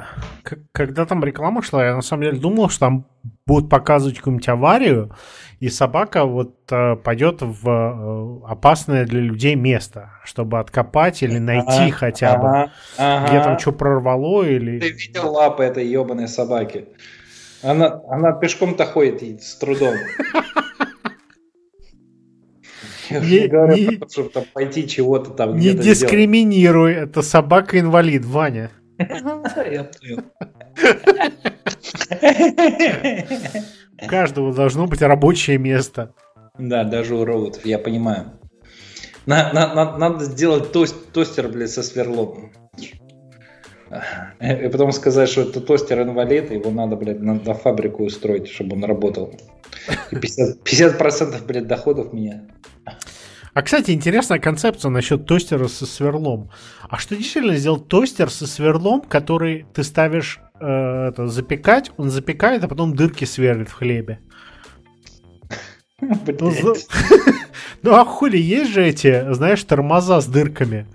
Когда там реклама шла, я на самом деле думал, что там будут показывать какую-нибудь аварию, и собака вот э, пойдет в э, опасное для людей место, чтобы откопать или найти ага, хотя бы, ага, ага. где там что прорвало или... Ты видел лапы этой ебаной собаки? Она, она пешком-то ходит с трудом. Не, говорю, не, чтобы там пойти чего-то там Не дискриминируй, это собака-инвалид, Ваня. Понял. У каждого должно быть рабочее место. Да, даже у роботов, я понимаю. На, на, на, надо сделать тост, тостер, блядь, со сверлом. И потом сказать, что это тостер инвалид, его надо, блядь, на, на фабрику устроить, чтобы он работал. 50%, 50% блядь, доходов меня. А, кстати, интересная концепция насчет тостера со сверлом. А что действительно сделать тостер со сверлом, который ты ставишь э, это, запекать, он запекает, а потом дырки сверлит в хлебе? [laughs] Ну, [laughs] ну а хули, есть же эти, знаешь, тормоза с дырками.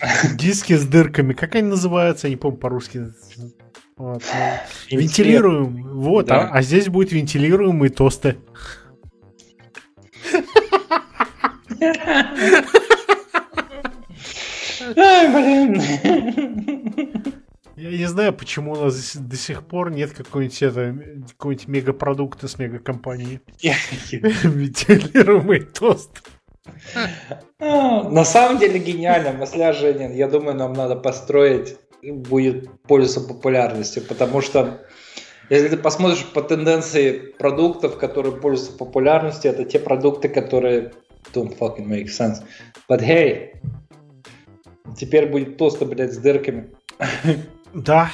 [laughs] Диски с дырками. Как они называются? Я не помню по-русски. Вот, ну, вентилируем. Вот, да. а, а здесь будет вентилируемые тосты. Ай, блин. Я не знаю, почему у нас до сих пор нет какой-нибудь это, какой-нибудь мегапродукта с мегакомпанией. [laughs] Вентилируемый тост. На самом деле гениально, мысля Женин. Я думаю, нам надо построить, будет пользоваться популярностью, потому что если ты посмотришь по тенденции продуктов, которые пользуются популярностью, это те продукты, которые don't fucking make sense. But hey, Теперь будет тосты, блядь, с дырками. Да.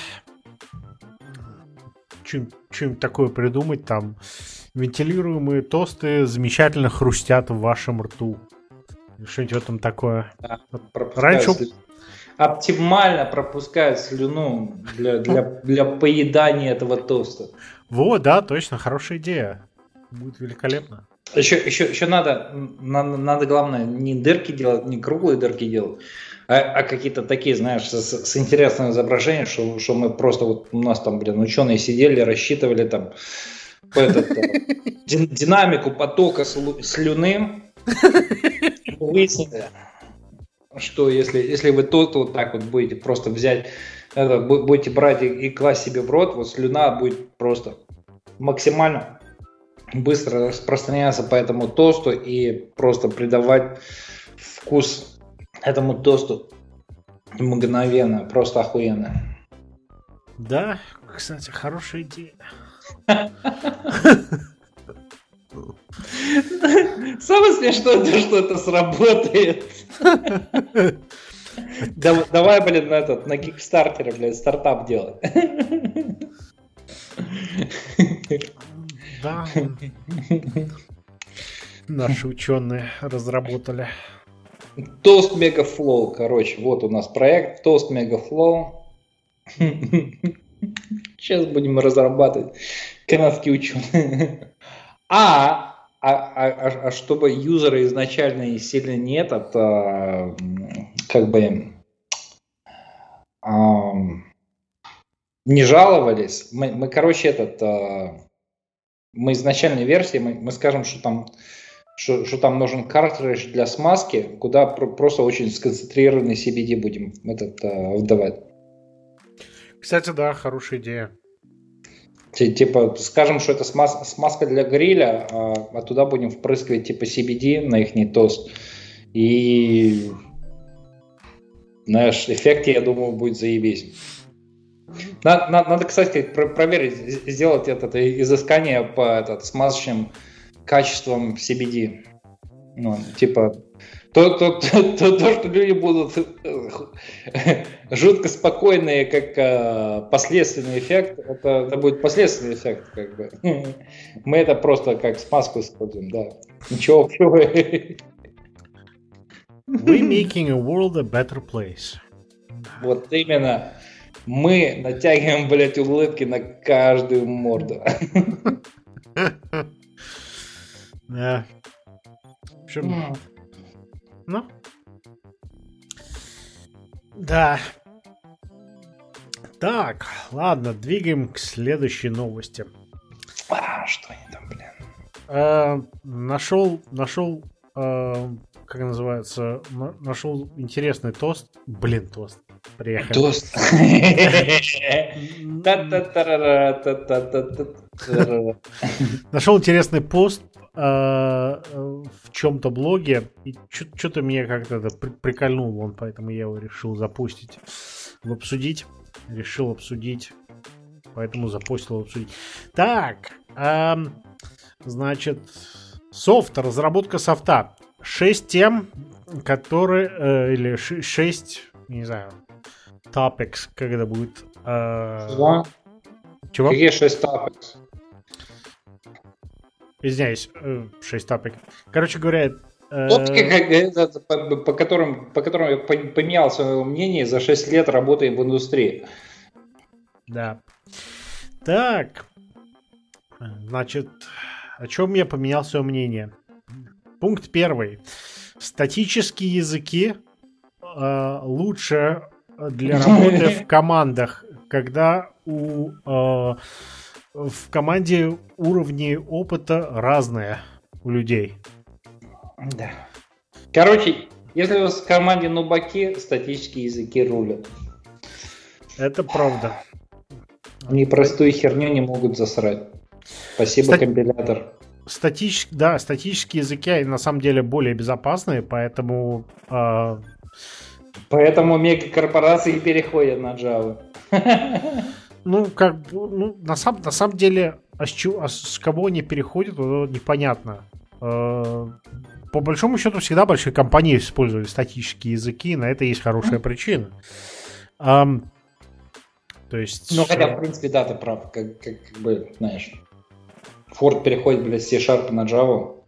Что-нибудь такое придумать, там вентилируемые тосты замечательно хрустят в вашем рту. Что-нибудь в этом такое. Да, Раньше... Оптимально пропускают слюну для, для, для поедания этого тоста. Вот, да, точно, хорошая идея. Будет великолепно. Еще, еще, еще надо, надо, надо, главное, не дырки делать, не круглые дырки делать, а, а какие-то такие, знаешь, с, с интересным изображением, что, что мы просто, вот у нас там, блин, ученые сидели, рассчитывали там этот, динамику потока слюны, выяснили, что если, если вы тут вот так вот будете просто взять, это, будете брать и, и класть себе в рот, вот слюна будет просто максимально быстро распространяться по этому тосту и просто придавать вкус этому тосту мгновенно, просто охуенно. Да, кстати, хорошая идея. Самое смешное, то, что это сработает. Давай, блин, на этот, на Кикстартере, блин, стартап делать. Да. [laughs] Наши ученые разработали. Toast Mega Flow, короче, вот у нас проект Toast Mega Flow. Сейчас будем разрабатывать канадские ученые. [laughs] А, а, а, а, а чтобы юзеры изначально сильно не этот, а, как бы а, не жаловались, мы, мы короче, этот, а, мы изначальной версии, мы, мы скажем, что там что, что там нужен картридж для смазки, куда про, просто очень сконцентрированный CBD будем этот а, вдавать. Кстати, да, хорошая идея. Типа, скажем, что это смаз, смазка для гриля, а, а туда будем впрыскивать типа CBD на их тост. И знаешь, эффект, я думаю, будет заебись. Надо, надо, кстати, про проверить, сделать это, это изыскание по этот, смазочным качествам CBD. Ну, типа, то, то, [laughs] то, то, то, что люди будут э, [laughs] жутко спокойные, как э, последственный эффект, это, это будет последственный эффект, как бы. [laughs] Мы это просто как смазку используем, да. Ничего общего. We making a world a better place. Вот именно. Мы натягиваем, блядь, улыбки на каждую морду. Да. В общем, ну. Да. Так, ладно, двигаем к следующей новости. А, что они там, блин? Э, нашел, нашел, э, как называется, нашел интересный тост. Блин, тост. Приехали. Тост. Нашел интересный пост в чем-то блоге, и что-то меня как-то прикольнул он, поэтому я его решил запустить, обсудить. Решил обсудить, поэтому запустил обсудить. Так, значит, софт, разработка софта. 6 тем, которые, или 6, не знаю, topics, когда будет... Э, Чего? Чего? Какие 6 topics? Извиняюсь, 6 топик. Короче говоря, Топики, по, по, которым, по которым я поменял свое мнение за 6 лет работаем в индустрии. Да. Так. Значит, о чем я поменял свое мнение? Пункт первый. Статические языки э, лучше для работы [laughs] в командах, когда у э, в команде уровни опыта разные у людей. Да. Короче, если у вас в команде нубаки, статические языки рулят. Это правда. Они простую херню не могут засрать. Спасибо, Стат... компилятор. Статич... Да, статические языки на самом деле более безопасные, поэтому... Э... Поэтому мегакорпорации переходят на Java. [laughs] Ну, как бы, ну, на, сам, на самом деле, а с, чего, а с кого они переходят, непонятно. Э, по большому счету всегда большие компании использовали статические языки, на это есть хорошая причина. То есть... Ну, хотя, в принципе, да, ты прав. Как, как, как бы, знаешь, Ford переходит, блядь, с C-Sharp на Java.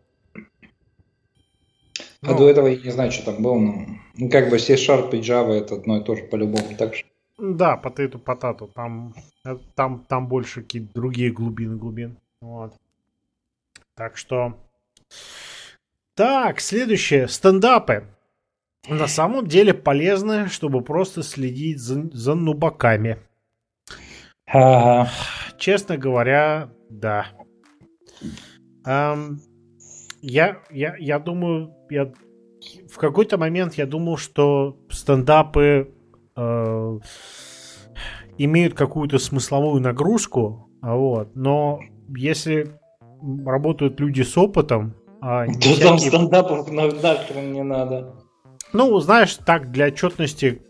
А ну, до этого я не знаю, что там было, но ну, как бы C-Sharp и Java это одно и то же по-любому, так же. Да, потату потату. Там, э, там, там больше какие-то другие глубины глубин. Вот. Так что... Так, следующее. Стендапы. На самом деле полезны, чтобы просто следить за, за нубаками. Ага. Честно говоря, да. Um, я, я, я думаю, я в какой-то момент я думал, что стендапы э, имеют какую-то смысловую нагрузку, вот, но если работают люди с опытом, а [laughs] то всякие... там стендапов нахрен не надо. Ну, знаешь, так, для отчетности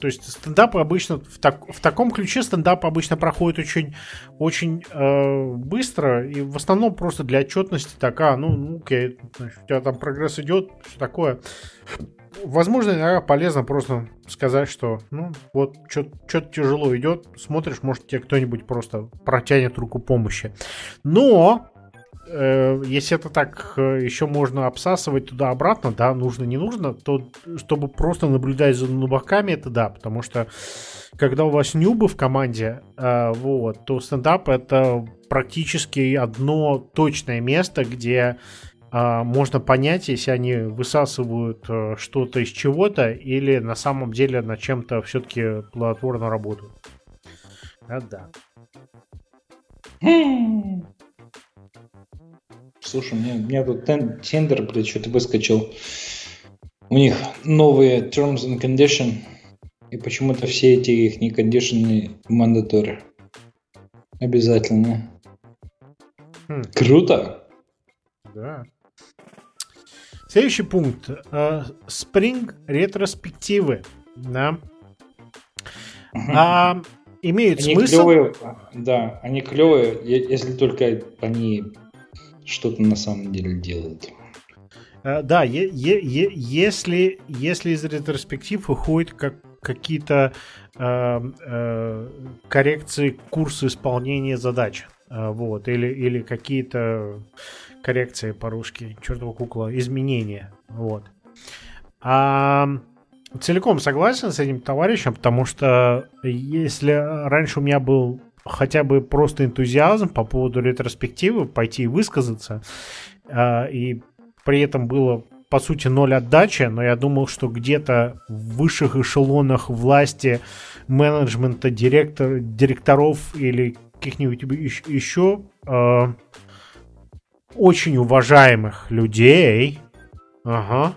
то есть стендапы обычно в, так, в таком ключе стендап обычно проходит очень, очень э, быстро и в основном просто для отчетности так, а, ну, ну окей, значит, у тебя там прогресс идет, все такое. Возможно, иногда полезно просто сказать, что, ну, вот, что-то тяжело идет, смотришь, может, тебе кто-нибудь просто протянет руку помощи. Но э, если это так э, еще можно обсасывать туда-обратно, да, нужно, не нужно, то чтобы просто наблюдать за нубаками, это да, потому что когда у вас нюбы в команде, э, вот, то стендап это практически одно точное место, где э, можно понять, если они высасывают э, что-то из чего-то или на самом деле над чем-то все-таки плодотворно работают. А, да. Слушай, у меня, у меня тут тендер, блядь, что-то выскочил. У них новые terms and conditions, и почему-то все эти их не кондишены mandatory. Обязательно. Хм. Круто! Да. Следующий пункт. Э, Spring ретроспективы. Да. А, имеют они смысл. Клевые, да, они клевые, если только они что-то на самом деле делают. Uh, да, е- е- е- если, если из ретроспектив выходят как, какие-то uh, uh, коррекции курса исполнения задач, вот, или, или какие-то коррекции по-русски, чертова кукла, изменения, вот. А, целиком согласен с этим товарищем, потому что если раньше у меня был хотя бы просто энтузиазм по поводу ретроспективы, пойти и высказаться. А, и при этом было по сути, ноль отдачи, но я думал, что где-то в высших эшелонах власти, менеджмента, директор, директоров или каких-нибудь еще э, очень уважаемых людей, ага,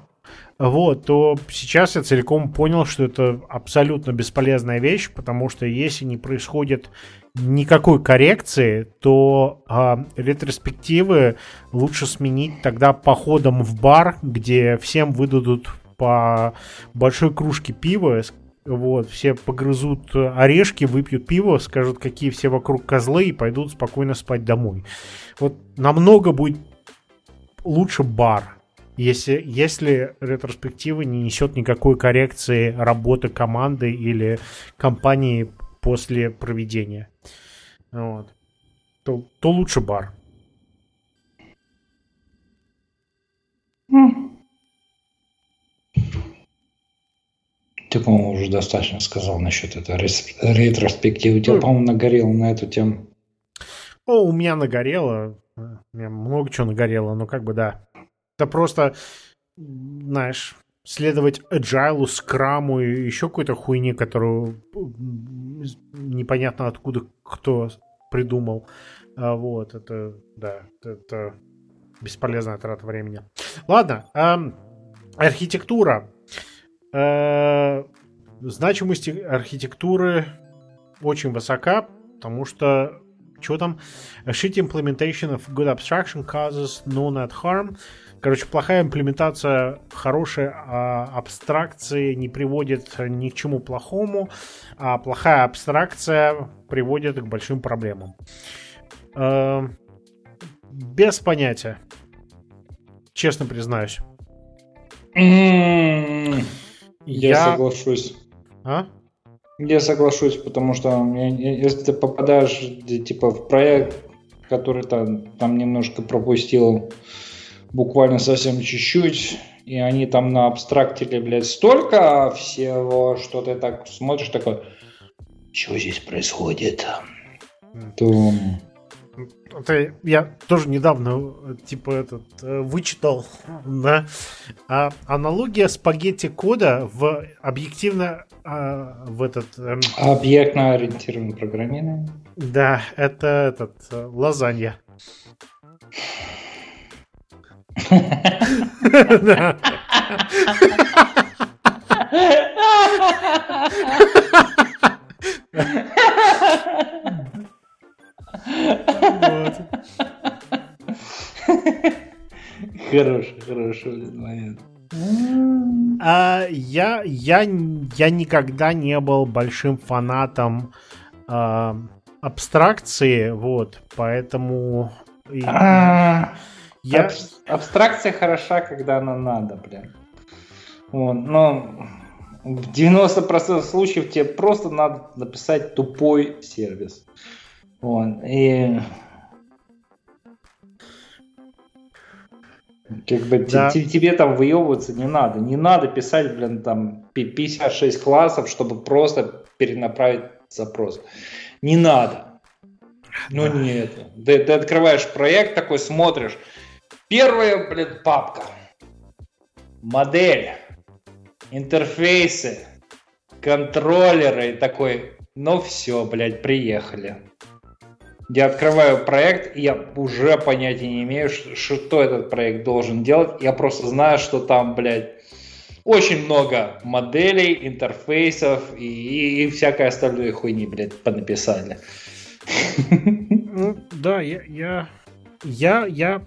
вот, то сейчас я целиком понял, что это абсолютно бесполезная вещь, потому что если не происходит никакой коррекции, то э, ретроспективы лучше сменить тогда походом в бар, где всем выдадут по большой кружке пива, вот, все погрызут орешки, выпьют пиво, скажут, какие все вокруг козлы и пойдут спокойно спать домой. Вот намного будет лучше бар, если, если ретроспектива не несет никакой коррекции работы команды или компании после проведения. Вот. То, то лучше бар. Ты, по-моему, уже достаточно сказал насчет этой ретроспективы. У тебя, ну, по-моему, нагорело на эту тему. О, у меня нагорело. У меня много чего нагорело, но как бы да. Это просто, знаешь, следовать agile, скраму и еще какой-то хуйне, которую непонятно откуда кто придумал. А, вот, это, да, это бесполезная трата времени. Ладно, эм, архитектура. Э, значимость архитектуры очень высока, потому что что там? A shitty implementation of good abstraction causes no net harm. Короче, плохая имплементация хорошей а, абстракции не приводит ни к чему плохому, а плохая абстракция приводит к большим проблемам. Э, без понятия. честно признаюсь. М-м-м. Я, я соглашусь. А? Я соглашусь, потому что если ты попадаешь типа в проект, который там, там немножко пропустил буквально совсем чуть-чуть, и они там на абстрактили, блядь, столько всего, что ты так смотришь, такой, что здесь происходит? То это я тоже недавно типа этот э, вычитал, [laughs] да, а, аналогия спагетти кода в объективно а, в этот эм... объектно ориентированное программирование. Да, это этот э, лазанья. Хороший, хороший момент. А, я, я, я никогда не был большим фанатом а, абстракции, вот, поэтому... Я... Аб- абстракция хороша, когда она надо, блин. Вот, но в 90% случаев тебе просто надо написать тупой сервис. Вот, и Как бы да. тебе там выебываться не надо. Не надо писать, блин, там 56 классов, чтобы просто перенаправить запрос. Не надо. Ну да. не это. Ты, ты открываешь проект такой, смотришь. Первая, блин, папка. Модель. Интерфейсы. Контроллеры. И такой, ну все, блядь, приехали. Я открываю проект, и я уже понятия не имею, что этот проект должен делать. Я просто знаю, что там, блядь, очень много моделей, интерфейсов и, и, и всякой остальной хуйни, блядь, понаписали. Ну, да, я, я, я, я,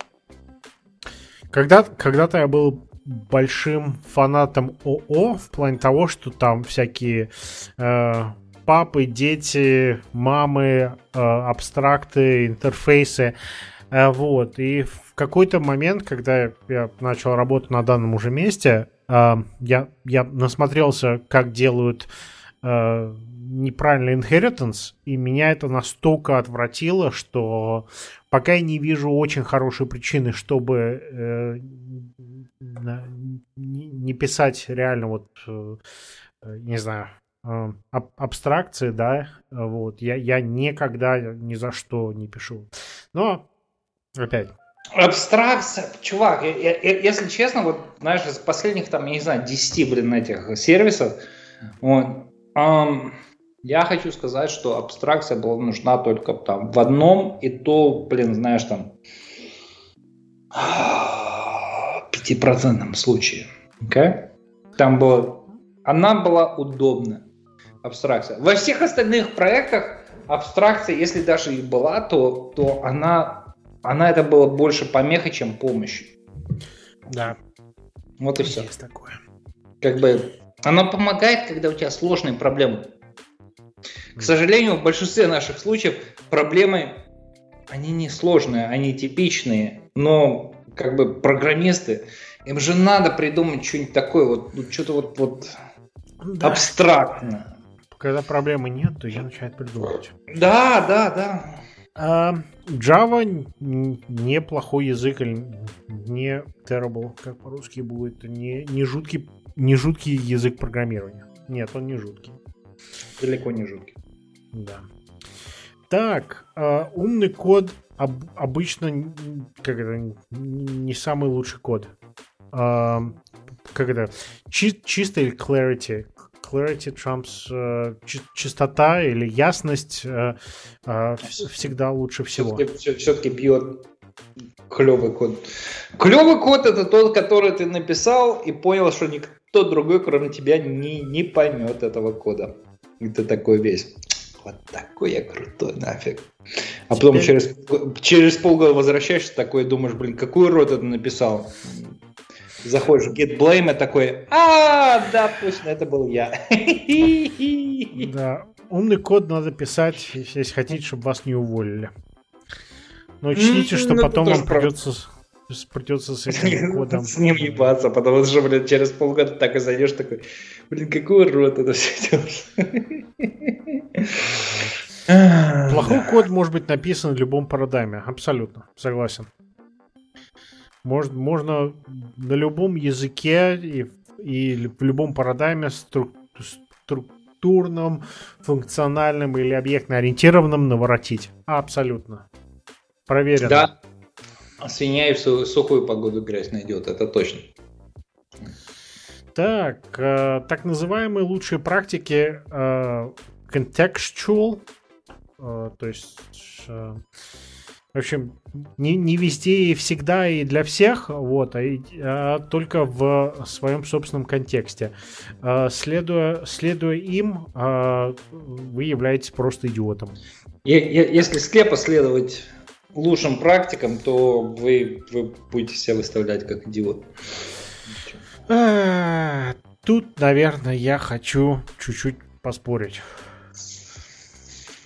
когда, когда-то я был большим фанатом ОО в плане того, что там всякие э, папы, дети, мамы, э, абстракты, интерфейсы. Э, вот. И в какой-то момент, когда я начал работать на данном уже месте, э, я, я насмотрелся, как делают неправильный inheritance, и меня это настолько отвратило, что пока я не вижу очень хорошей причины, чтобы э, не писать реально вот, э, не знаю, Э, аб абстракции, да, вот, я, я никогда ни за что не пишу. Но, опять. Абстракция, чувак, я, я, если честно, вот, знаешь, из последних, там, я не знаю, 10, блин, этих сервисов, вот, эм, я хочу сказать, что абстракция была нужна только там в одном, и то, блин, знаешь, там, пятипроцентном случае. Okay? Там было, она была удобна абстракция. Во всех остальных проектах абстракция, если даже и была, то, то она, она это было больше помеха, чем помощь. Да. Вот и все. Есть такое. Как бы она помогает, когда у тебя сложные проблемы. К сожалению, в большинстве наших случаев проблемы, они не сложные, они типичные, но как бы программисты, им же надо придумать что-нибудь такое, вот ну, что-то вот, вот да. абстрактное когда проблемы нет, то я начинаю придумывать. Да, да, да. А, Java неплохой язык, не terrible, как по-русски будет, не, не, жуткий, не жуткий язык программирования. Нет, он не жуткий. Далеко не жуткий. Да. Так, э, умный код об, обычно как это, не самый лучший код. Э, как это? Чи, чистый clarity clarity trumps э, чистота или ясность э, э, всегда лучше всего. Все-таки, все-таки бьет клевый код. Клевый код это тот, который ты написал и понял, что никто другой, кроме тебя, не, не поймет этого кода. И ты такой весь. Вот такой я крутой нафиг. А Теперь... потом через, через полгода возвращаешься такой думаешь, блин, какой рот это написал? заходишь в get blame и такой, а, да, точно, это был я. [laughs] Да, умный код надо писать, если хотите, чтобы вас не уволили. Но учтите, что ну, потом вам придется придется с этим [laughs] кодом. С ним ебаться, потому что, блин, через полгода так и зайдешь такой, блин, какой рот это все [laughs] Плохой код может быть написан в любом парадайме, абсолютно, согласен. Может, можно на любом языке и, и в любом парадайме струк, структурном, функциональном или объектно-ориентированном наворотить. Абсолютно. Проверено. Да. Свинья и в сухую погоду грязь найдет, это точно. Так, э, так называемые лучшие практики э, contextual, э, то есть э, в общем, не, не везде и всегда и для всех, вот, а, а только в своем собственном контексте. А, следуя, следуя им, а, вы являетесь просто идиотом. Если слепо следовать лучшим практикам, то вы, вы будете себя выставлять как идиот. А, тут, наверное, я хочу чуть-чуть поспорить.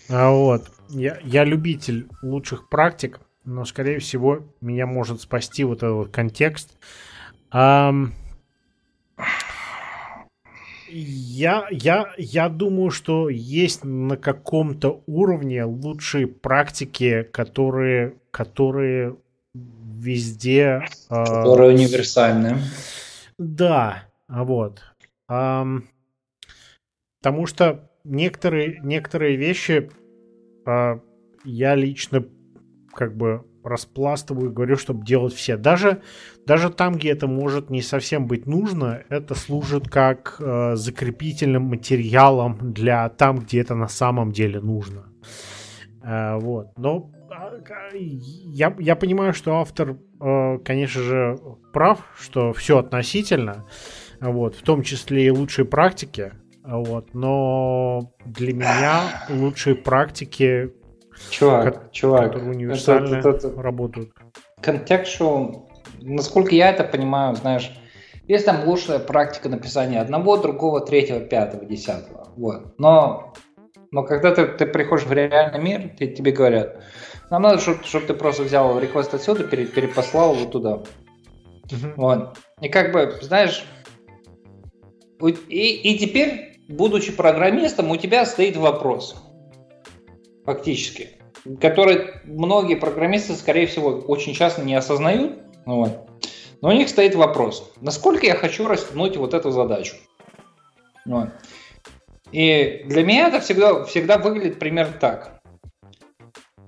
А вот я, я любитель лучших практик, но, скорее всего, меня может спасти вот этот контекст. Um, я, я, я думаю, что есть на каком-то уровне лучшие практики, которые, которые везде... Которые uh, универсальны. Да, вот. Um, потому что некоторые, некоторые вещи а, я лично как бы распластываю, говорю, чтобы делать все. Даже, даже там, где это может не совсем быть нужно, это служит как э, закрепительным материалом для там, где это на самом деле нужно. Э, вот. Но э, я, я понимаю, что автор, э, конечно же, прав, что все относительно, вот, в том числе и лучшие практики. Вот, но для меня лучшие практики, чувак, чувак, которые универсально это, это, это, работают. Contextual, насколько я это понимаю, знаешь, есть там лучшая практика написания одного, другого, третьего, пятого, десятого. Вот. Но, но когда ты, ты приходишь в реальный мир, ты, тебе говорят, нам надо, чтобы, чтобы ты просто взял реквест отсюда, перепослал его туда. Uh-huh. Вот. И как бы, знаешь, и, и теперь будучи программистом, у тебя стоит вопрос, фактически, который многие программисты, скорее всего, очень часто не осознают. Вот. Но у них стоит вопрос, насколько я хочу растянуть вот эту задачу. Вот. И для меня это всегда, всегда выглядит примерно так.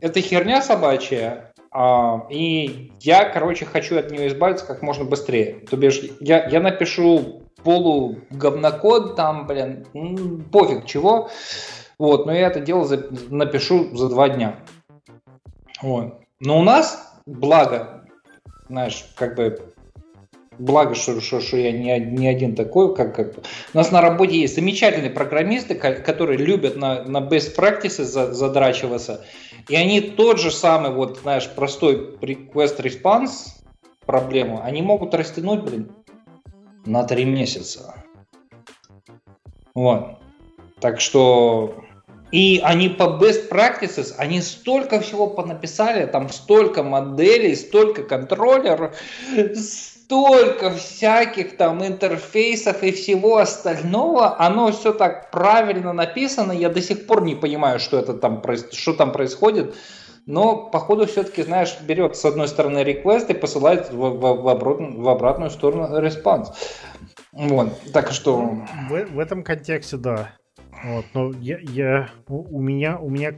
Это херня собачья, а, и я, короче, хочу от нее избавиться как можно быстрее. То бишь, я, я напишу полу говнокод, там, блин, пофиг чего. Вот, но я это дело за, напишу за два дня. Вот. Но у нас, благо, знаешь, как бы благо, что, что, что я не, не один такой, как, как у нас на работе есть замечательные программисты, которые любят на, на best practices задрачиваться, и они тот же самый, вот, знаешь, простой request response проблему, они могут растянуть, блин, на три месяца. Вот. Так что... И они по best practices, они столько всего понаписали, там столько моделей, столько контроллеров, столько всяких там интерфейсов и всего остального, оно все так правильно написано, я до сих пор не понимаю, что это там, что там происходит, но походу все-таки, знаешь, берет с одной стороны request и посылает в, в, в, обратную, в обратную сторону response. Вот, так что... В, в этом контексте, да. Вот, но я, я, у меня, у меня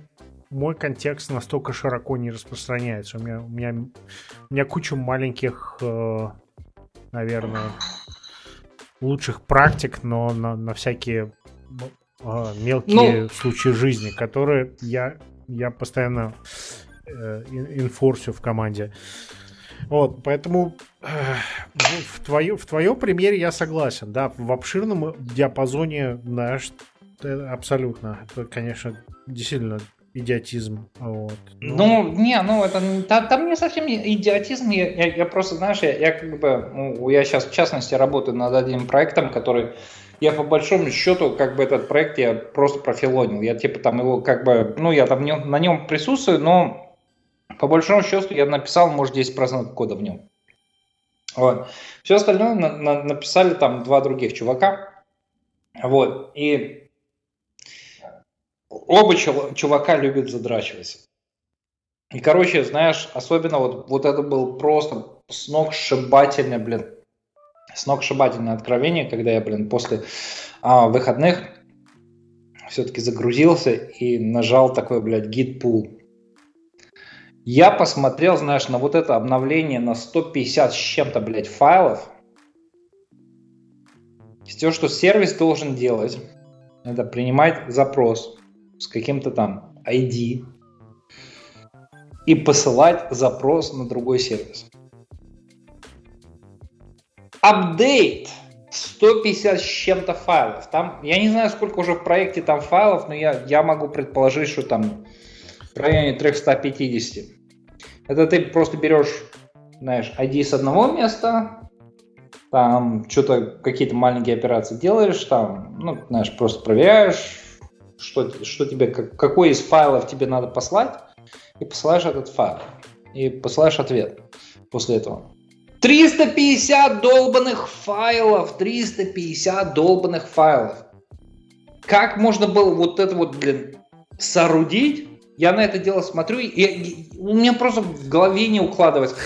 мой контекст настолько широко не распространяется. У меня, у меня, у меня куча маленьких, э, наверное, лучших практик, но на, на всякие э, мелкие ну, случаи жизни, которые я я постоянно э, инфорсю в команде. Вот, поэтому э, в, твое, в твоем примере я согласен, да, в обширном диапазоне, знаешь, абсолютно, это, конечно, действительно идиотизм. Вот. Ну, ну не, ну это там, там не совсем идиотизм, я, я, я просто, знаешь, я, я как бы, ну, я сейчас в частности работаю над одним проектом, который я по большому счету, как бы этот проект я просто профилонил. Я типа там его как бы, ну я там на нем присутствую, но по большому счету я написал, может, 10% кода в нем. Вот. Все остальное на, на, написали там два других чувака. Вот. И оба чувака любят задрачиваться. И, короче, знаешь, особенно вот, вот это был просто сногсшибательное, блин, сногсшибательное откровение, когда я, блин, после а, выходных все-таки загрузился и нажал такой, блядь, git pull. Я посмотрел, знаешь, на вот это обновление на 150 с чем-то, блядь, файлов. Все, что сервис должен делать, это принимать запрос с каким-то там ID, и посылать запрос на другой сервис. Апдейт 150 с чем-то файлов. Там, я не знаю, сколько уже в проекте там файлов, но я, я могу предположить, что там в районе 350. Это ты просто берешь, знаешь, ID с одного места, там что-то, какие-то маленькие операции делаешь, там, ну, знаешь, просто проверяешь, что, что тебе, какой из файлов тебе надо послать, и посылаешь этот файл. И посылаешь ответ после этого. 350 долбанных файлов, 350 долбанных файлов. Как можно было вот это вот, блин, соорудить? Я на это дело смотрю, и, и у меня просто в голове не укладывается.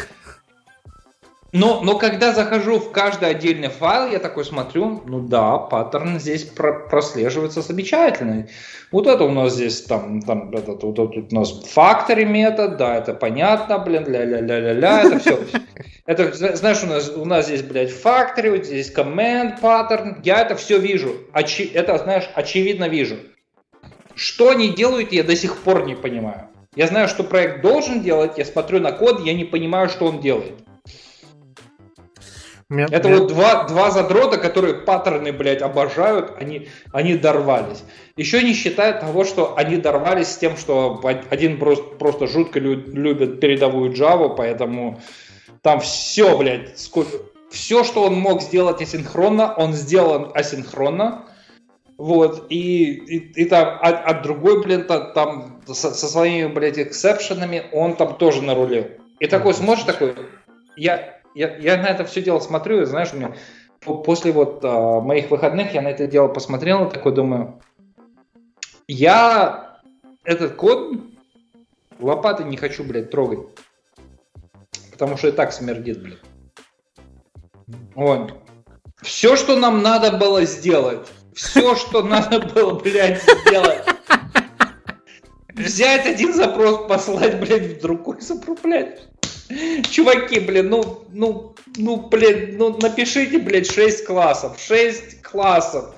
Но, но когда захожу в каждый отдельный файл, я такой смотрю, ну да, паттерн здесь про прослеживается замечательный. Вот это у нас здесь, там, там этот, вот этот у нас factory метод, да, это понятно, блин, ля-ля-ля-ля-ля, это все. [laughs] Это, знаешь, у нас, у нас здесь, блядь, factory, вот здесь command паттерн, я это все вижу. Очи это, знаешь, очевидно вижу. Что они делают, я до сих пор не понимаю. Я знаю, что проект должен делать, я смотрю на код, я не понимаю, что он делает. Меня, это меня... вот два, два задрота, которые паттерны, блядь, обожают, они, они дорвались. Еще не считая того, что они дорвались с тем, что один просто, просто жутко любит передовую Java, поэтому там все, блядь, сколько... все, что он мог сделать асинхронно, он сделан асинхронно. Вот, и, и, и там, а, а другой, блин, там со, со своими, блядь, эксепшенами, он там тоже нарулил. И такой смотришь, такой, я, я, я на это все дело смотрю, и знаешь, у меня после вот а, моих выходных я на это дело посмотрел и такой думаю, я этот код лопатой не хочу, блядь, трогать. Потому что и так смердит, блядь. Вот. Все, что нам надо было сделать, все, что надо было, блядь, сделать, взять один запрос, послать, блядь, в другой запрос, блядь. Чуваки, блин, ну, ну, ну, блин, ну напишите, блядь, 6 классов. 6 классов.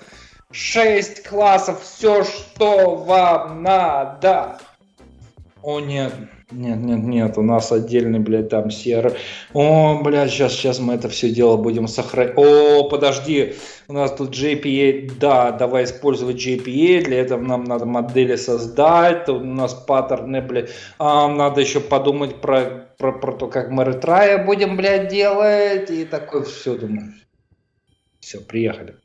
6 классов. Все, что вам надо. О, нет. Нет, нет, нет, у нас отдельный, блядь, там серый. О, блядь, сейчас, сейчас мы это все дело будем сохранять. О, подожди, у нас тут JPA, да, давай использовать JPA, для этого нам надо модели создать, у нас паттерны, блядь, а, надо еще подумать про, про, про то, как мы ретрая будем, блядь, делать, и такой, все, думаю, все, приехали.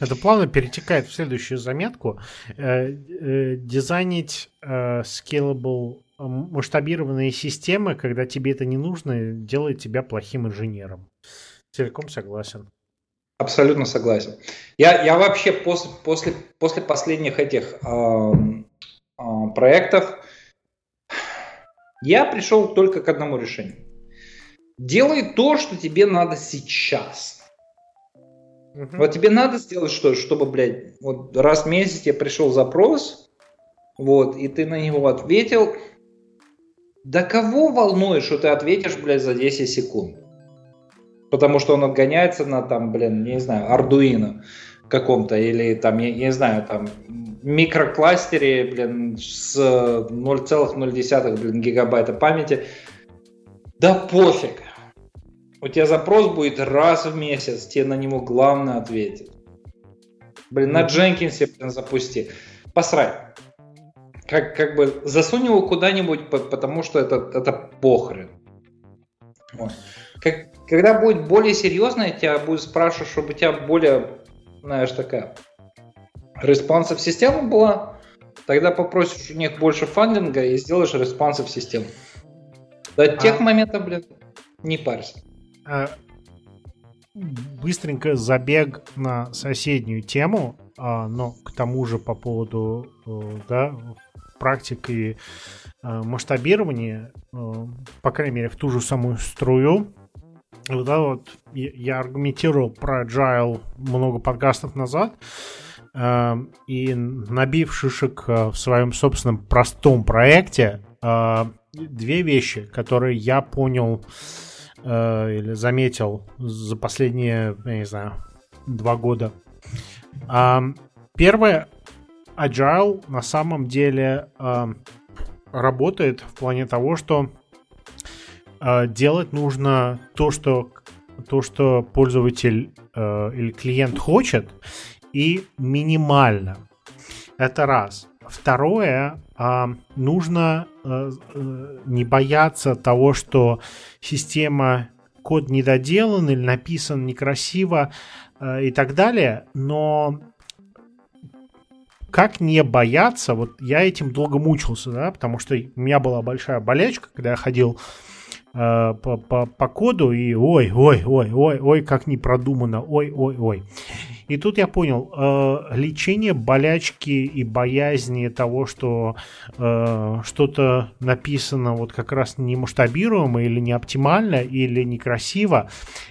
Это плавно перетекает в следующую заметку. Э, э, дизайнить э, scalable масштабированные системы, когда тебе это не нужно, делает тебя плохим инженером. Целиком согласен. Абсолютно согласен. Я, я вообще после, после, после последних этих э, э, проектов я пришел только к одному решению. Делай то, что тебе надо сейчас. Угу. Вот тебе надо сделать что, чтобы, блядь, вот раз в месяц тебе пришел запрос, вот, и ты на него ответил, да кого волнует, что ты ответишь, блядь, за 10 секунд? Потому что он отгоняется на там, блин, не знаю, Arduino каком-то, или там, я, я не знаю, там, микрокластере, блин, с 0,0 блин, гигабайта памяти. Да пофиг. У тебя запрос будет раз в месяц, тебе на него главное ответить. Блин, на Дженкинсе, блин, запусти. Посрать как, как бы засунь его куда-нибудь, потому что это, это похрен. Вот. Как, когда будет более серьезно, тебя будет спрашивать, чтобы у тебя более, знаешь, такая responsive система была, тогда попросишь у них больше funding а и сделаешь responsive систему. До а... тех моментов, блин, не парься. А, быстренько забег на соседнюю тему, а, но к тому же по поводу да, практик и масштабирования, по крайней мере, в ту же самую струю. Да, вот я аргументировал про Agile много подкастов назад, и набив шишек в своем собственном простом проекте, две вещи, которые я понял э, или заметил за последние, я не знаю, два года. Э, первое, Agile на самом деле э, работает в плане того, что э, делать нужно то, что то, что пользователь э, или клиент хочет, и минимально. Это раз. Второе, а, нужно э, э, не бояться того, что система код недоделан или написан некрасиво э, и так далее, но как не бояться, вот я этим долго мучился, да, потому что у меня была большая болячка, когда я ходил э, по, по, по коду и ой, ой, ой, ой, ой, как не продумано, ой, ой, ой. И тут я понял, э, лечение болячки и боязни того, что э, что-то написано вот как раз не масштабируемо или не оптимально или некрасиво,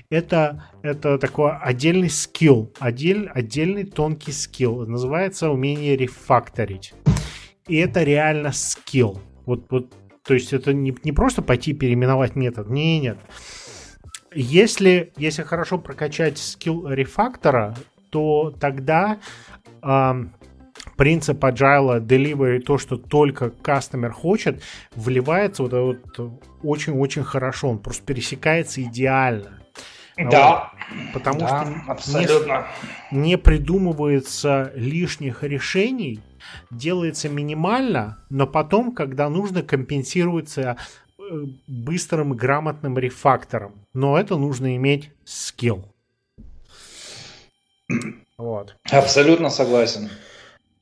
это, это такой отдельный скилл, отдель, отдельный тонкий скилл. Называется умение рефакторить. И это реально скилл. Вот, вот, то есть это не, не просто пойти переименовать метод. Не, нет. Если, если хорошо прокачать скилл рефактора, то тогда э, принцип agile delivery, то, что только кастомер хочет, вливается вот, вот очень-очень хорошо. Он просто пересекается идеально. Да. Вот. Потому да, что абсолютно. Не, не придумывается лишних решений, делается минимально, но потом, когда нужно, компенсируется э, быстрым грамотным рефактором. Но это нужно иметь скилл. Вот. Абсолютно согласен.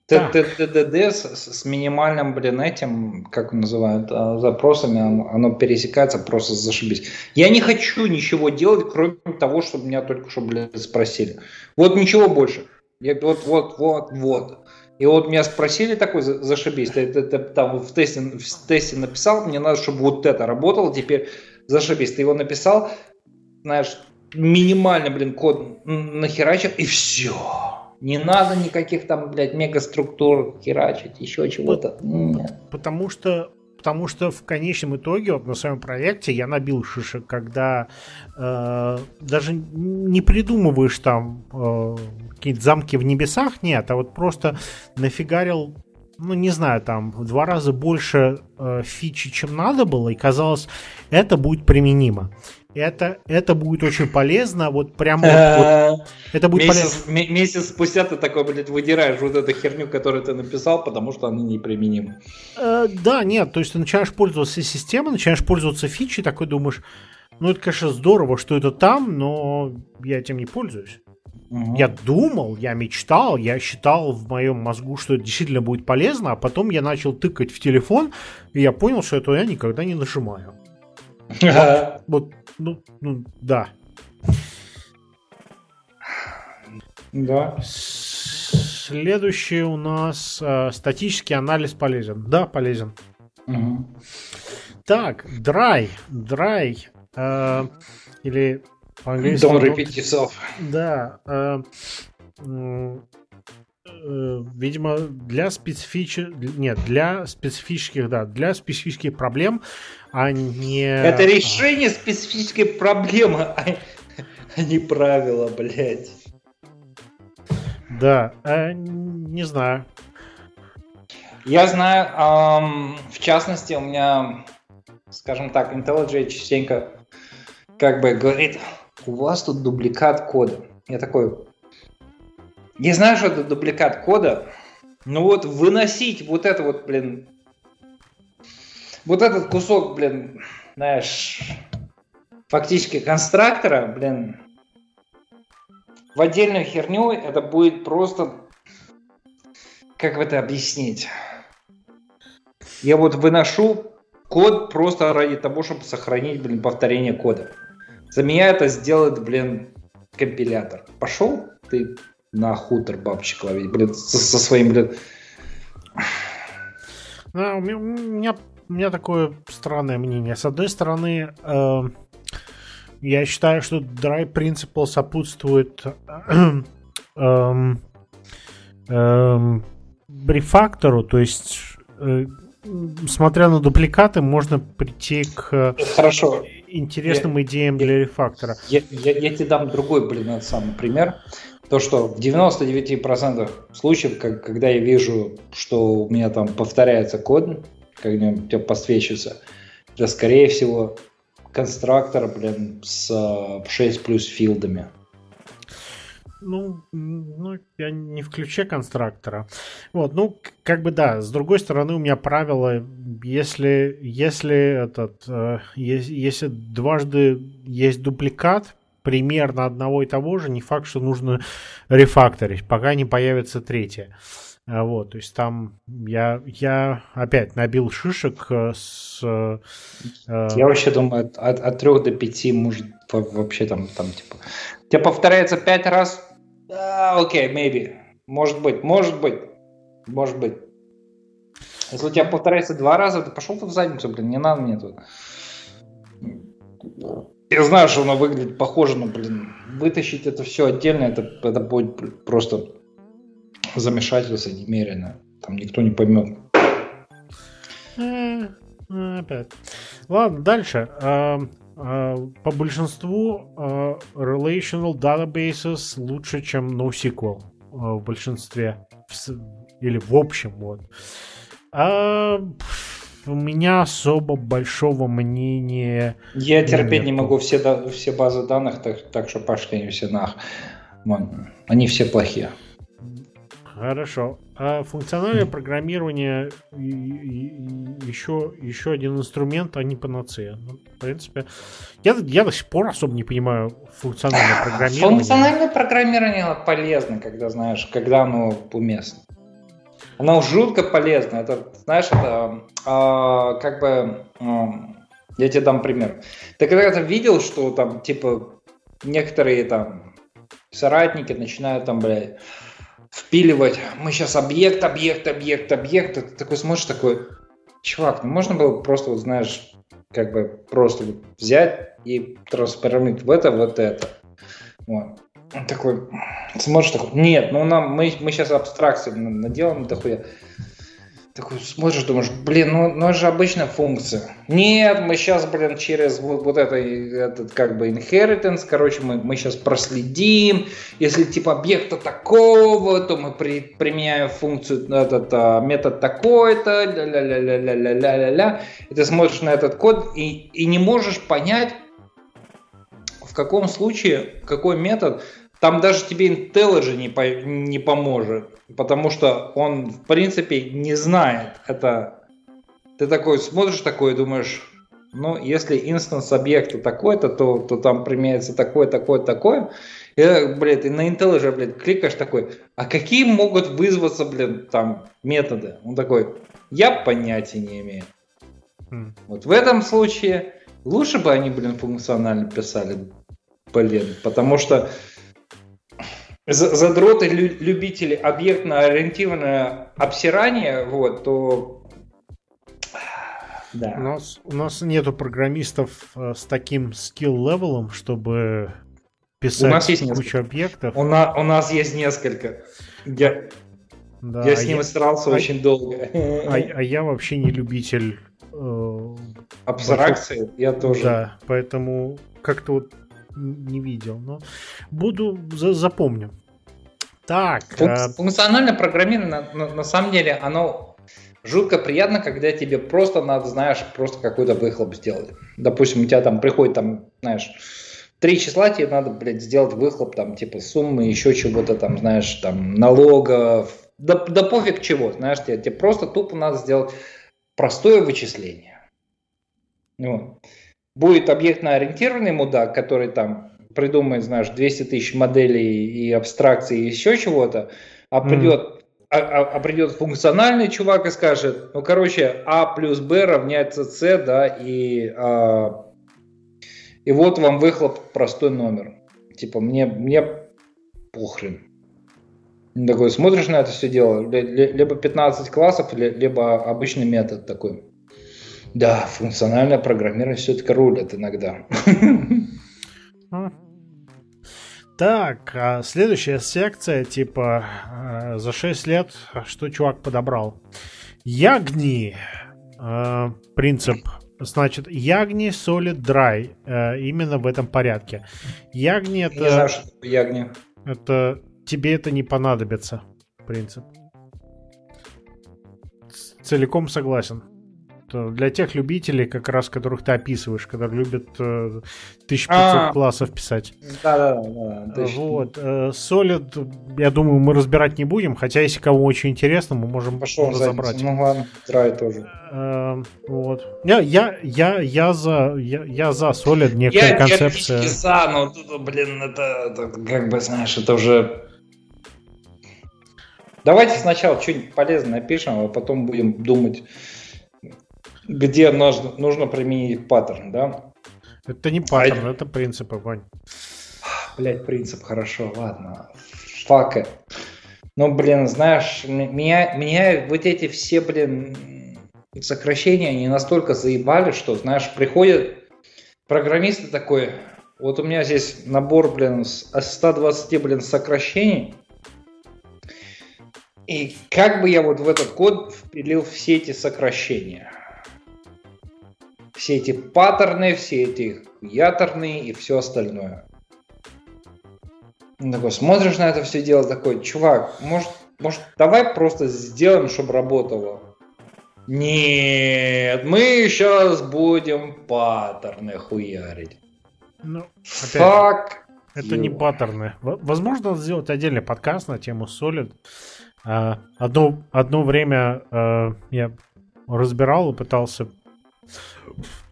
ТДД с, с минимальным, блин, этим, как называют, а, запросами, оно, оно пересекается просто зашибись. Я не хочу ничего делать, кроме того, чтобы меня только что, блин, спросили. Вот ничего больше. Я, вот, вот, вот, вот. И вот меня спросили такой, зашибись, ты, ты, ты там в тесте, в тесте написал, мне надо, чтобы вот это работало, теперь зашибись. Ты его написал, знаешь, минимально, блин, код нахерачил, и все. Не надо никаких там, блядь, мегаструктур херачить, еще чего-то. Нет. Потому что потому что в конечном итоге вот на своем проекте я набил шишек, когда э, даже не придумываешь там э, какие-то замки в небесах, нет, а вот просто нафигарил ну, не знаю, там в два раза больше э, фичи, чем надо было, и казалось, это будет применимо это, это будет очень полезно, вот прямо вот, это будет месяц, полезно. Месяц спустя ты такой, блядь, выдираешь вот эту херню, которую ты написал, потому что она неприменима. Э, да, нет, то есть ты начинаешь пользоваться системой, начинаешь пользоваться фичей, такой думаешь, ну это, конечно, здорово, что это там, но я этим не пользуюсь. Угу. Я думал, я мечтал, я считал в моем мозгу, что это действительно будет полезно, а потом я начал тыкать в телефон, и я понял, что это я никогда не нажимаю. [laughs] Вот, вот ну, ну, да. Да. Следующий у нас э, статический анализ полезен. Да, полезен. Угу. Так, dry. Dry. Э, или по-английски... Don't repeat yourself. Да. Э, э, видимо, для специфических... Нет, для специфических, да, для специфических проблем а не... Это решение специфической проблемы, а, а не правила, блядь. Да, а, не знаю. Я знаю, эм, в частности, у меня, скажем так, IntelliJ частенько как бы говорит, у вас тут дубликат кода. Я такой, я знаю, что это дубликат кода, но вот выносить вот это вот, блин, вот этот кусок, блин, знаешь, фактически конструктора, блин, в отдельную херню это будет просто... Как это объяснить? Я вот выношу код просто ради того, чтобы сохранить, блин, повторение кода. За меня это сделает, блин, компилятор. Пошел ты на хутор бабочек ловить, блин, со, со своим, блин. Да, у меня, у меня такое странное мнение. С одной стороны, э, я считаю, что Drive Principle сопутствует э, э, э, рефактору, то есть э, смотря на дупликаты, можно прийти к Хорошо. интересным я, идеям для рефактора. Я, я, я тебе дам другой, блин, этот самый пример. То, что в 99% случаев, как, когда я вижу, что у меня там повторяется код, когда у тебя подсвечивается, это, скорее всего, конструктор, блин, с 6 плюс филдами. Ну, ну, я не в ключе конструктора. Вот, ну, как бы да. С другой стороны, у меня правило, если, если этот, э, если, дважды есть дупликат, примерно одного и того же, не факт, что нужно рефакторить, пока не появится третье. А, вот, то есть там я, я опять набил шишек э, с... Э, я вообще думаю, от, от 3 до 5 может вообще там, там типа... У тебя повторяется 5 раз, а, окей, okay, maybe. Может быть, может быть, может быть. Если у тебя повторяется два раза, ты пошел в задницу, блин, не надо мне тут. Я знаю, что оно выглядит похоже, но, блин, вытащить это все отдельно, это, это будет просто замешательство немерено. Там никто не поймет. Опять. Ладно, дальше. А, а, по большинству а, relational databases лучше, чем NoSQL в большинстве. Или в общем, вот. А, у меня особо большого мнения. Я терпеть не могу все, все базы данных, так, так что пошли они все нах. Они все плохие. Хорошо. А функциональное программирование еще, еще один инструмент, а не панацея. Ну, в принципе, я, я до сих пор особо не понимаю функциональное [laughs] программирование. Функциональное программирование полезно, когда знаешь, когда оно уместно. Оно жутко полезно. Это, знаешь, это а, как бы... А, я тебе дам пример. Ты когда-то видел, что там, типа, некоторые там соратники начинают там, блядь, впиливать. Мы сейчас объект, объект, объект, объект. Ты такой смотришь, такой, чувак, ну можно было просто, вот знаешь, как бы просто взять и трансформировать в это, вот это. Вот. Он такой, смотришь, такой, нет, ну нам, мы, мы сейчас абстракции наделаем дохуя. Такой смотришь, думаешь, блин, ну, ну это же обычная функция. Нет, мы сейчас, блин, через вот, вот это, этот как бы inheritance, короче, мы, мы сейчас проследим. Если типа объекта такого, то мы при, применяем функцию, этот а, метод такой-то, ля-ля-ля-ля-ля-ля-ля-ля. И ты смотришь на этот код и, и не можешь понять, в каком случае, какой метод там даже тебе IntelliJ не, по, не поможет, потому что он, в принципе, не знает это. Ты такой смотришь такой и думаешь, ну, если инстанс объекта такой-то, то, то там применяется такое, такое, такое. И, блядь, и на IntelliJ, блядь, кликаешь такой, а какие могут вызваться, блядь, там методы? Он такой, я понятия не имею. Mm. Вот в этом случае лучше бы они, блин, функционально писали, блин, потому что задроты любители объектно-ориентированное обсирание, вот, то [sighs] да. У нас, у нас нету программистов э, с таким skill level ом, чтобы писать у нас есть кучу несколько. объектов. У, на, у нас есть несколько. Я, да, я с ним а старался а, очень долго. [laughs] А, а я вообще не любитель э, абстракции. Больших... Я тоже. Да, поэтому как-то вот не видел, но буду за, запомню. Так. Функ, функциональное программирование на, на, на самом деле оно жутко приятно, когда тебе просто надо, знаешь, просто какой-то выхлоп сделать. Допустим, у тебя там приходит там, знаешь, три числа тебе надо, блядь, сделать выхлоп там типа суммы, еще чего-то там, знаешь, там налогов, да, да пофиг чего, знаешь, тебе, тебе просто тупо надо сделать простое вычисление. Вот будет объектно-ориентированный мудак, который там придумает, знаешь, 200 тысяч моделей и абстракций и еще чего-то, а придет, mm. а, а, а придет функциональный чувак и скажет, ну, короче, А плюс Б равняется С, да, и, а, и вот вам выхлоп простой номер. типа, мне, мне похрен. Такой, смотришь на это все дело, либо 15 классов, либо обычный метод такой. Да, функциональное программирование все-таки рулит иногда. Так, а следующая секция, типа, э, за 6 лет, что чувак подобрал? Ягни. Э, принцип. Значит, Ягни Solid Dry. Э, именно в этом порядке. Ягни это... Не знаю, что такое Ягни. Это... Тебе это не понадобится. Принцип. Целиком согласен для тех любителей, как раз которых ты описываешь, которые любят э, 1500 а, классов писать. Да, да, да. да вот. Э, Solid, я думаю, мы разбирать не будем, хотя если кому очень интересно, мы можем Пошел разобрать. Ну ладно, Try тоже. Э, вот. Я, я, я, я за, я, я за Solid, некая я, концепция. Я за, но тут, блин, это, это как бы, знаешь, это уже Давайте сначала что-нибудь полезное напишем, а потом будем думать, где нужно, нужно применить паттерн, да? Это не паттерн, а... это принципы, Вань. Блять, принцип, хорошо, ладно. Fuck it. Ну, блин, знаешь, меня, меня вот эти все, блин, сокращения, они настолько заебали, что, знаешь, приходят программисты такой, вот у меня здесь набор, блин, с 120, блин, сокращений, и как бы я вот в этот код впилил все эти сокращения? Все эти паттерны, все эти яторные и все остальное. Ну, такой, смотришь на это все дело, такой, чувак, может, может, давай просто сделаем, чтобы работало. Нет, мы сейчас будем паттерны хуярить. Ну, опять это you. не паттерны. Возможно, сделать отдельный подкаст на тему Solid. А, одно, одно время а, я разбирал и пытался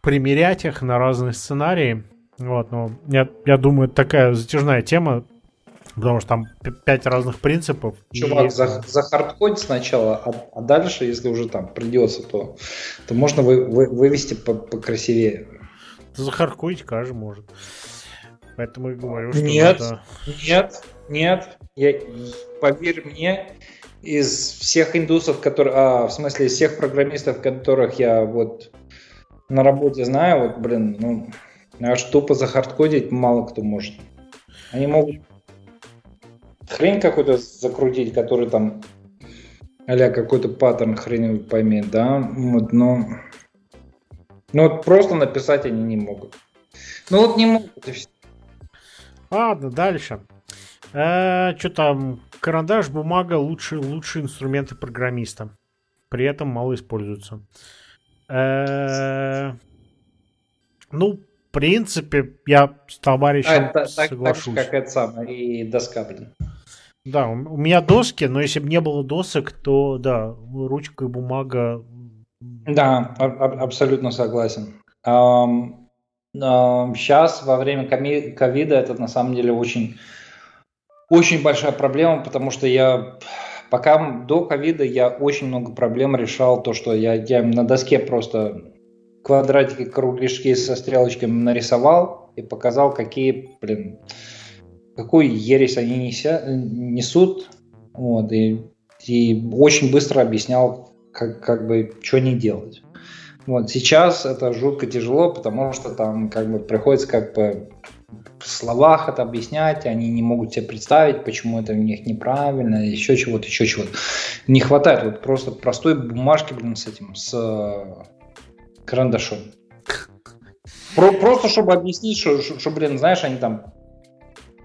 примерять их на разные сценарии. Вот, но я, я думаю, это такая затяжная тема, потому что там пять разных принципов. Чувак, и... за, за хардкод сначала, а, а дальше, если уже там придется, то, то можно вы, вы, вывести по, покрасивее. Захардкодить каждый может. Поэтому я говорю, что Нет, надо... нет, нет. Я, поверь мне, из всех индусов, которые, а, в смысле, из всех программистов, которых я вот на работе знаю, вот, блин, ну, аж тупо захардкодить мало кто может. Они могут хрень какую-то закрутить, который там а какой-то паттерн хрень поймет, да, вот, но ну вот просто написать они не могут. Ну вот не могут и все. Ладно, дальше. Э, что там? Карандаш, бумага лучшие, лучшие инструменты программиста. При этом мало используются. Ну, в принципе, я с товарищем а, соглашусь. Так, как это самое, и доска, блин. Да, у меня доски, но если бы не было досок, то да, ручка и бумага. Да, абсолютно согласен. Сейчас, во время ковида, это на самом деле очень, очень большая проблема, потому что я Пока до ковида я очень много проблем решал, то, что я, я на доске просто квадратики, кругляшки со стрелочками нарисовал и показал, какие, блин, какую ересь они неся, несут. Вот, и, и очень быстро объяснял, как, как бы, что не делать. Вот, сейчас это жутко тяжело, потому что там как бы приходится как бы в словах это объяснять, они не могут себе представить, почему это у них неправильно, еще чего-то, еще чего-то. Не хватает вот просто простой бумажки, блин, с этим, с э, карандашом. Про, просто чтобы объяснить, что, что, блин, знаешь, они там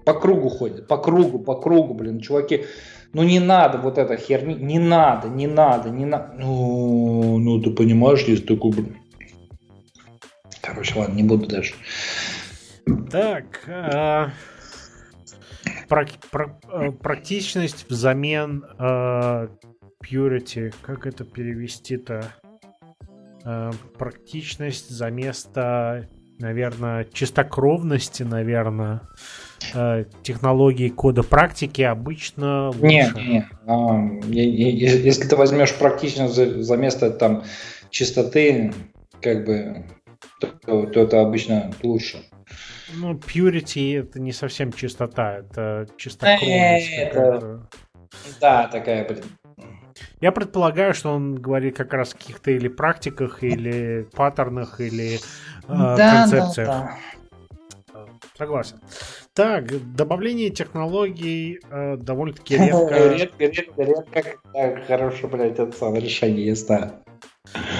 по кругу ходят, по кругу, по кругу, блин, чуваки, ну не надо вот эта херни, не надо, не надо, не надо. Ну, ну ты понимаешь, есть такой, блин. Короче, ладно, не буду даже. Так, а, прак, про, а, практичность взамен а, purity, как это перевести-то? А, практичность за место, наверное, чистокровности, наверное, технологии кода практики обычно лучше. Нет, нет. Если ты возьмешь практичность за, за место там чистоты, как бы то, то это обычно лучше. Ну, purity это не совсем чистота, это чистокровность. Это... Да, такая, блин. Я предполагаю, что он говорит как раз о каких-то или практиках, или паттернах, или э, да, концепциях. Да, да. Согласен. Так, добавление технологий э, довольно-таки [laughs] редко. редко, редко, редко. Так, хорошее, блядь, это самое решение есть, да.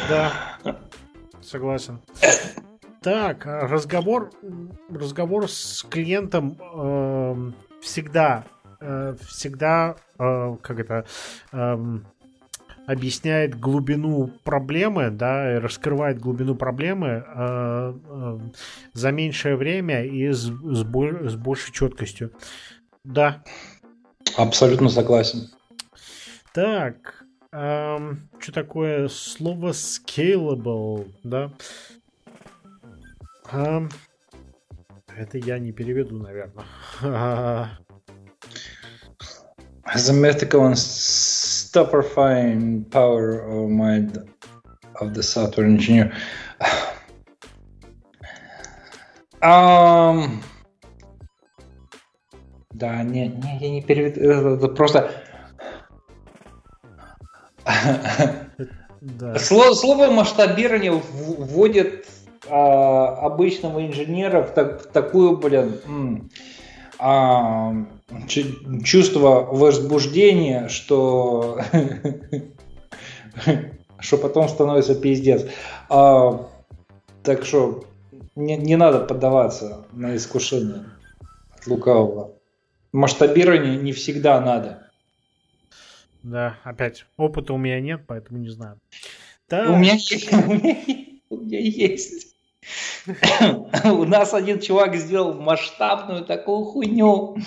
Да, [laughs] согласен. Так, разговор, разговор с клиентом э, всегда, э, всегда, э, как это, э, объясняет глубину проблемы, да, и раскрывает глубину проблемы э, э, за меньшее время и с, с, боль, с большей четкостью. Да. Абсолютно согласен. Так, эм, что такое слово scalable, да? Эм, это я не переведу, наверное. As a mythical and stupefying power of mind of the software engineer. Um, да, не, не, я не переведу. Это просто да. Слово масштабирование вводит а, обычного инженера в, так, в такую, блин, а, чувство возбуждения, что [laughs] что потом становится пиздец. А, так что не, не надо поддаваться на искушение от лукавого. Масштабирование не всегда надо. Да, опять, опыта у меня нет, поэтому не знаю. Да. [laughs] У меня есть. У меня есть. [coughs] У нас один чувак сделал масштабную такую хуйню.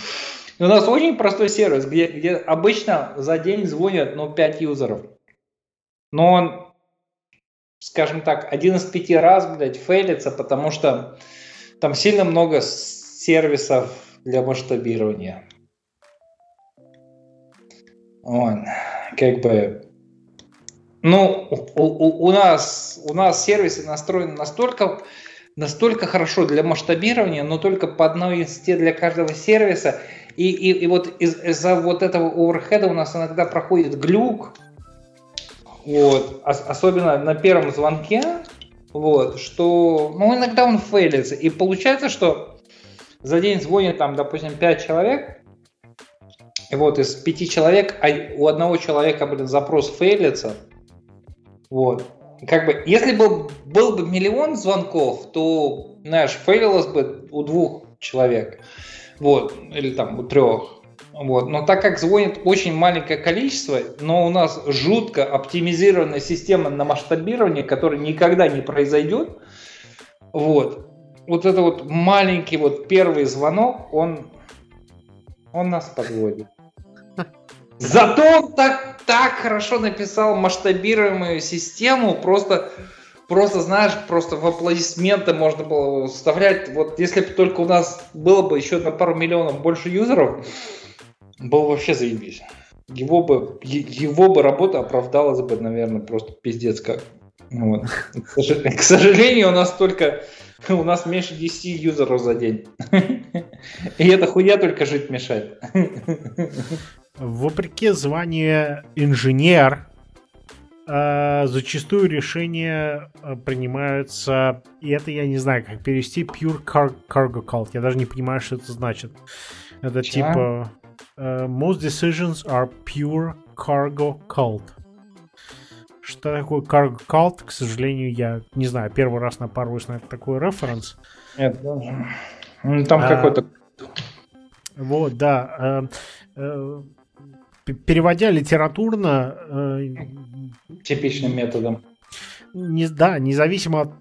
У нас очень простой сервис, где, где обычно за день звонят ну, 5 юзеров. Но он, скажем так, один из пяти раз, блядь, фейлится, потому что там сильно много сервисов для масштабирования. Он, как бы, ну, у, у, у, нас, у нас сервисы настроены настолько, настолько хорошо для масштабирования, но только по одной инсте для каждого сервиса. И, и, и вот из- из-за вот этого оверхеда у нас иногда проходит глюк, вот, особенно на первом звонке, вот, что, ну, иногда он фейлится. И получается, что за день звонит там, допустим, 5 человек, и вот из пяти человек, а у одного человека, блин, запрос фейлится, вот. Как бы, если бы был бы миллион звонков, то, знаешь, фейлилось бы у двух человек. Вот. Или там у трех. Вот. Но так как звонит очень маленькое количество, но у нас жутко оптимизированная система на масштабирование, которая никогда не произойдет, вот, вот это вот маленький вот первый звонок, он, он нас подводит. Зато он так, так хорошо написал масштабируемую систему, просто, просто, знаешь, просто в аплодисменты можно было вставлять. Вот если бы только у нас было бы еще на пару миллионов больше юзеров, было вообще заебись. Его бы, его бы работа оправдалась бы, наверное, просто пиздец как. Вот. К сожалению, у нас только [laughs] у нас меньше 10 юзеров за день. [laughs] И эта хуйня только жить мешает. [laughs] Вопреки званию инженер, э, зачастую решения э, принимаются, и это я не знаю, как перевести, pure car- cargo cult. Я даже не понимаю, что это значит. Это Че? типа uh, most decisions are pure cargo cult. Что такое cargo cult, к сожалению, я не знаю. Первый раз напарываюсь на такой референс. Нет, даже. Ну, там а, какой-то... Вот, да. Э, переводя литературно... Э, Типичным методом. Не, да, независимо от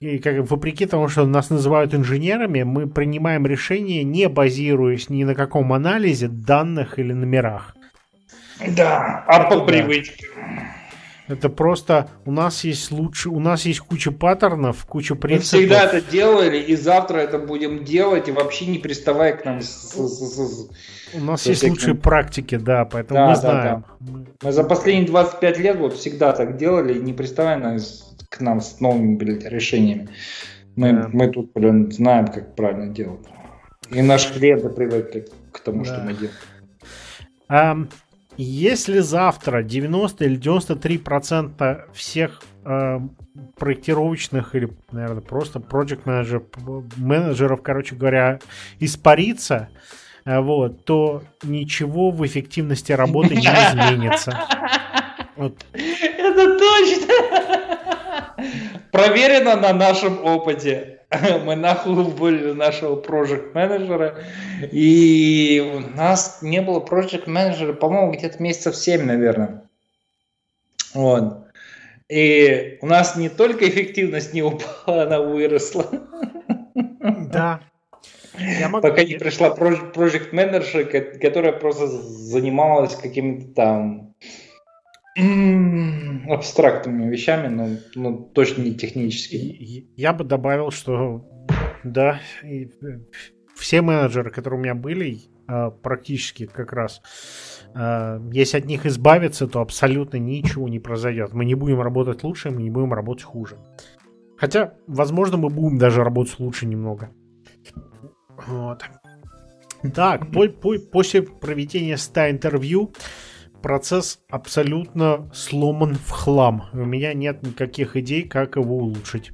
и как, вопреки тому, что нас называют инженерами, мы принимаем решения, не базируясь ни на каком анализе данных или номерах. Да, а по да. привычке. Это просто у нас есть лучше, у нас есть куча паттернов, куча принципов. Мы всегда это делали, и завтра это будем делать, и вообще не приставая к нам. У нас есть этим... лучшие практики, да, поэтому да, мы да, знаем. Да. Мы за последние 25 лет вот всегда так делали, не приставая на, к нам с новыми блядь, решениями. Мы, да. мы тут, блин, знаем, как правильно делать. И наши клиенты привыкли к тому, да. что мы делаем. Um, если завтра 90 или 93 процента всех э, проектировочных или, наверное, просто project менеджер, менеджеров, короче говоря, испарится, э, вот, то ничего в эффективности работы не изменится. Вот. Это точно! Проверено на нашем опыте. [laughs] Мы нахуй были нашего project менеджера и у нас не было project менеджера, по-моему, где-то месяцев 7, наверное. Вот. И у нас не только эффективность не [laughs] упала, она выросла. Да. Я могу... Пока не пришла project менеджер, которая просто занималась какими-то там абстрактными вещами, но, но точно не техническими. Я бы добавил, что да, и все менеджеры, которые у меня были, а, практически как раз, а, если от них избавиться, то абсолютно ничего не произойдет. Мы не будем работать лучше, мы не будем работать хуже. Хотя, возможно, мы будем даже работать лучше немного. Вот. Так, по, по, после проведения 100 интервью процесс абсолютно сломан в хлам. У меня нет никаких идей, как его улучшить.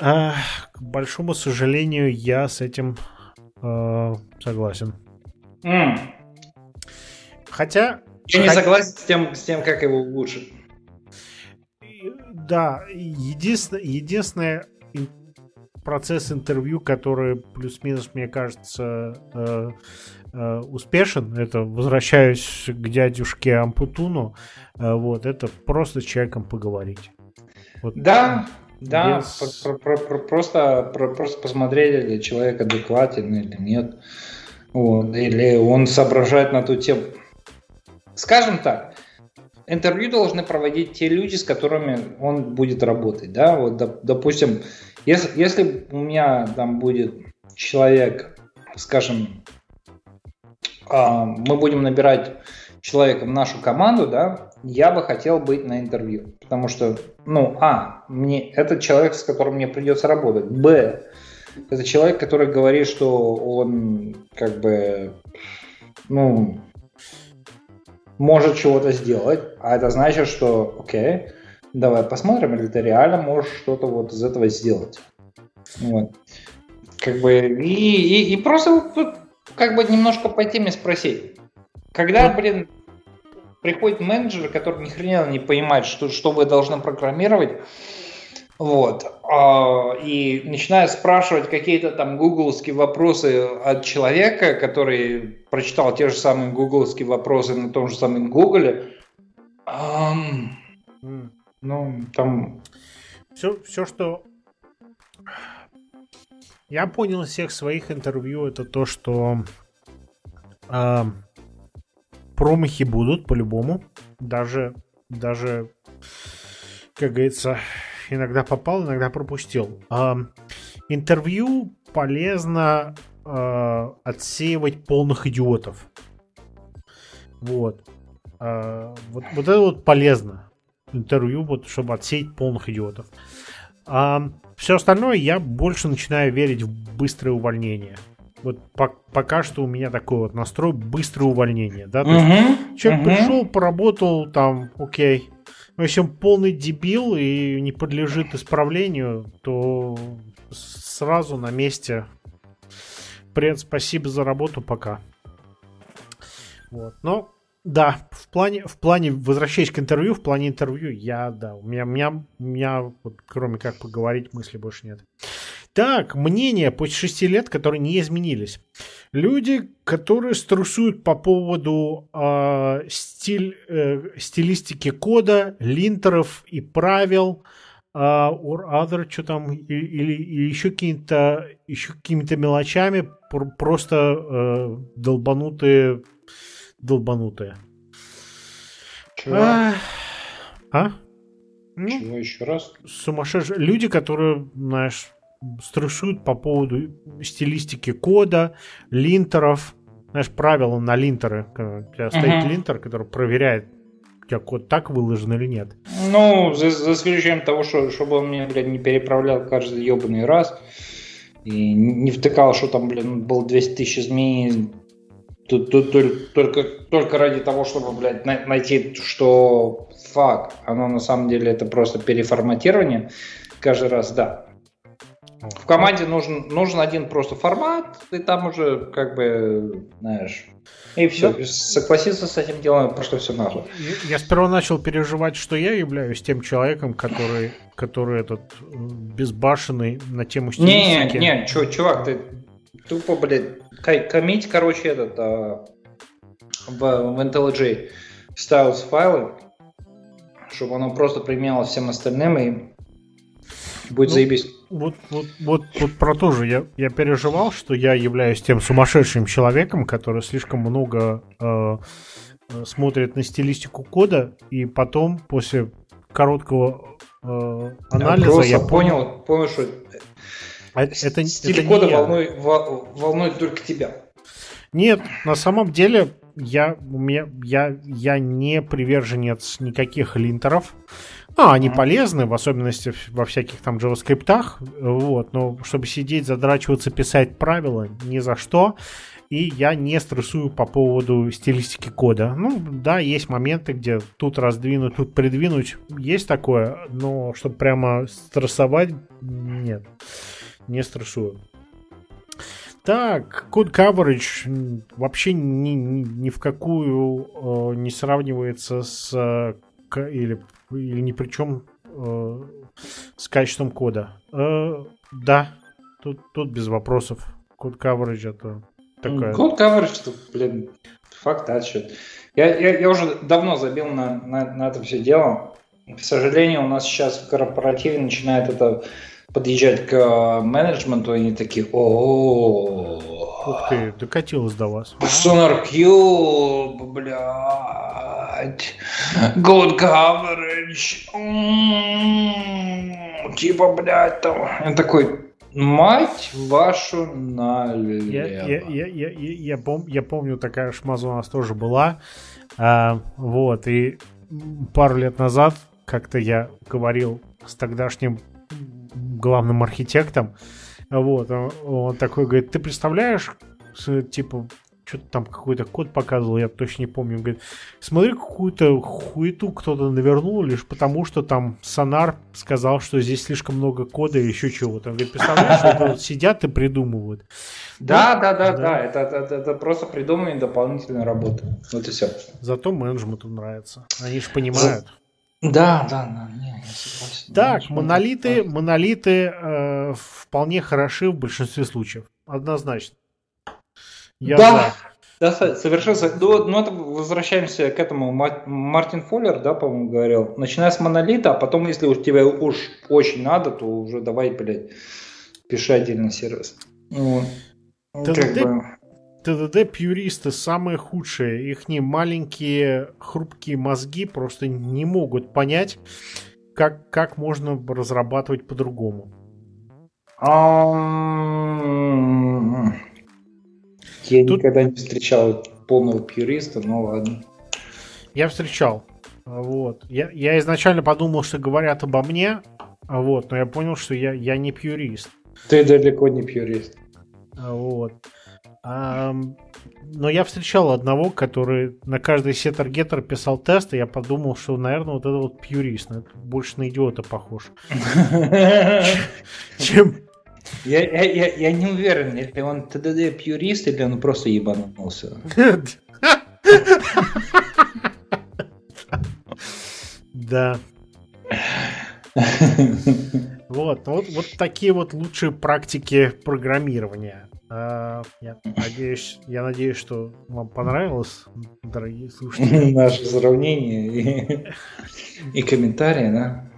А, к большому сожалению, я с этим э, согласен. Mm. Хотя... Я не согласен с тем, с тем, как его улучшить. Да, единственное, единственное процесс интервью, который плюс-минус, мне кажется, э, э, успешен, это возвращаюсь к дядюшке Ампутуну, э, вот, это просто с человеком поговорить. Вот, да, да, без... про, про, про, просто, про, просто посмотреть, или человек адекватен или нет. Вот, или он соображает на ту тему. Скажем так, интервью должны проводить те люди, с которыми он будет работать. Да? Вот, допустим, если, если у меня там будет человек, скажем, мы будем набирать человека в нашу команду, да, я бы хотел быть на интервью. Потому что, ну, а, мне, это человек, с которым мне придется работать. Б, это человек, который говорит, что он как бы, ну, может чего-то сделать, а это значит, что, окей, давай посмотрим, или ты реально можешь что-то вот из этого сделать. Вот. Как бы, и, и, и просто как бы немножко по теме спросить. Когда, блин, приходит менеджер, который ни хрена не понимает, что, что вы должны программировать, вот, а, и начинает спрашивать какие-то там гугловские вопросы от человека, который прочитал те же самые гугловские вопросы на том же самом гугле, ну, там... Все, все, что я понял из всех своих интервью, это то, что э, промахи будут по-любому. Даже, даже, как говорится, иногда попал, иногда пропустил. Э, интервью полезно э, отсеивать полных идиотов. Вот. Э, вот. Вот это вот полезно. Интервью, вот, чтобы отсеять полных идиотов. А все остальное я больше начинаю верить в быстрое увольнение. Вот по пока что у меня такой вот настрой быстрое увольнение. Да? То uh-huh, есть, человек uh-huh. пришел, поработал там, окей. Если он полный дебил и не подлежит исправлению, то сразу на месте. Привет, спасибо за работу, пока. Вот. Но да, в плане, в плане, возвращаясь к интервью, в плане интервью, я, да, у меня, у меня, у меня вот, кроме как поговорить, мысли больше нет. Так, мнения после шести лет, которые не изменились. Люди, которые струсуют по поводу э, стиль, э, стилистики кода, линтеров и правил, э, or other, что там, или, или, еще какими-то еще какими-то мелочами, просто э, долбанутые долбанутые. Чего? А? а? Ну, Чего еще раз? Сумасшедшие люди, которые, знаешь, стрессуют по поводу стилистики кода, линтеров, знаешь, правила на линтеры. У тебя стоит линтер, который проверяет тебя код так выложен или нет. Ну, за, за исключением того, что, чтобы он мне, блядь, не переправлял каждый ебаный раз и не втыкал, что там, блин, было 200 тысяч изменений только, только ради того, чтобы, блядь, найти, что факт, оно на самом деле это просто переформатирование каждый раз, да. В команде нужен, нужен один просто формат, и там уже, как бы, знаешь, и все. Да. Согласиться с этим делом, просто все нахуй. Я, я сперва начал переживать, что я являюсь тем человеком, который, который этот э, безбашенный на тему стилистики. Не, не, чувак, ты тупо, блядь, комить, короче, этот а, в, в IntelliJ styles файлы, чтобы оно просто применялось всем остальным и будет ну, заебись. Вот, вот, вот, вот про то же я, я переживал, что я являюсь тем сумасшедшим человеком, который слишком много э смотрит на стилистику кода, и потом после короткого э, анализа я, я понял, понял, понял, что а это, стиль это кода волнует, волнует только тебя. Нет, на самом деле я, у меня, я, я не приверженец никаких линтеров. А, они mm-hmm. полезны, в особенности во всяких там JavaScript, вот, но чтобы сидеть, задрачиваться, писать правила, ни за что. И я не стрессую по поводу стилистики кода. Ну, да, есть моменты, где тут раздвинуть, тут придвинуть. Есть такое, но чтобы прямо стрессовать, нет, не стрессую. Так, код coverage вообще ни, ни, ни в какую э, не сравнивается с э, или, или ни при чем э, с качеством кода. Э, да, тут, тут без вопросов. Код coverage это такая... Код coverage, это, блин, факт отсчет. Я, я, я уже давно забил на, на, на это все дело. К сожалению, у нас сейчас в корпоративе начинает это подъезжать к э, менеджменту, они такие, о Ух ты, докатилось до вас. SonarQube, блядь, good coverage, типа, блядь, там. Я такой, Мать вашу налево. Я, я, я, я, я, пом, я помню, такая шмаза у нас тоже была. А, вот, и пару лет назад как-то я говорил с тогдашним главным архитектом. Вот, он, он такой говорит, ты представляешь, типа, что-то там какой-то код показывал, я точно не помню. Говорит, смотри, какую-то хуету кто-то навернул, лишь потому, что там Сонар сказал, что здесь слишком много кода и еще чего-то. Он говорит, представляешь, что сидят и придумывают. Да, да, да, да, это, это, это просто придумывание дополнительной работы. Вот и все. Зато менеджменту нравится. Они же понимают. Да, да, да, не, я согласен. Так, монолиты, монолиты э, вполне хороши в большинстве случаев. Однозначно. Я да, да, совершенно. Ну, ну, это возвращаемся к этому. Мартин Фоллер, да, по-моему, говорил. Начиная с монолита, а потом, если у тебя уж очень надо, то уже давай, блядь, пиши отдельный сервис. Ну, как бы... ТДД-пьюристы самые худшие. Их не маленькие хрупкие мозги просто не могут понять, как, как можно разрабатывать по-другому. Я Тут... никогда не встречал полного пьюриста, но ладно. Я встречал. Вот. Я, я изначально подумал, что говорят обо мне, вот, но я понял, что я, я не пьюрист. Ты далеко не пьюрист. Вот. Но я встречал одного, который на каждый сеттер-геттер писал тест, и я подумал, что, наверное, вот это вот пьюрист. Это больше на идиота похож. [laughs] Чем... Я, я, я, я не уверен, если он ТДД пьюрист, или он просто ебанулся. [laughs] Да. [laughs] Вот, вот, вот такие вот лучшие практики программирования. А, я надеюсь, я надеюсь, что вам понравилось, дорогие слушатели. [laughs] Наше сравнение и, и комментарии, да?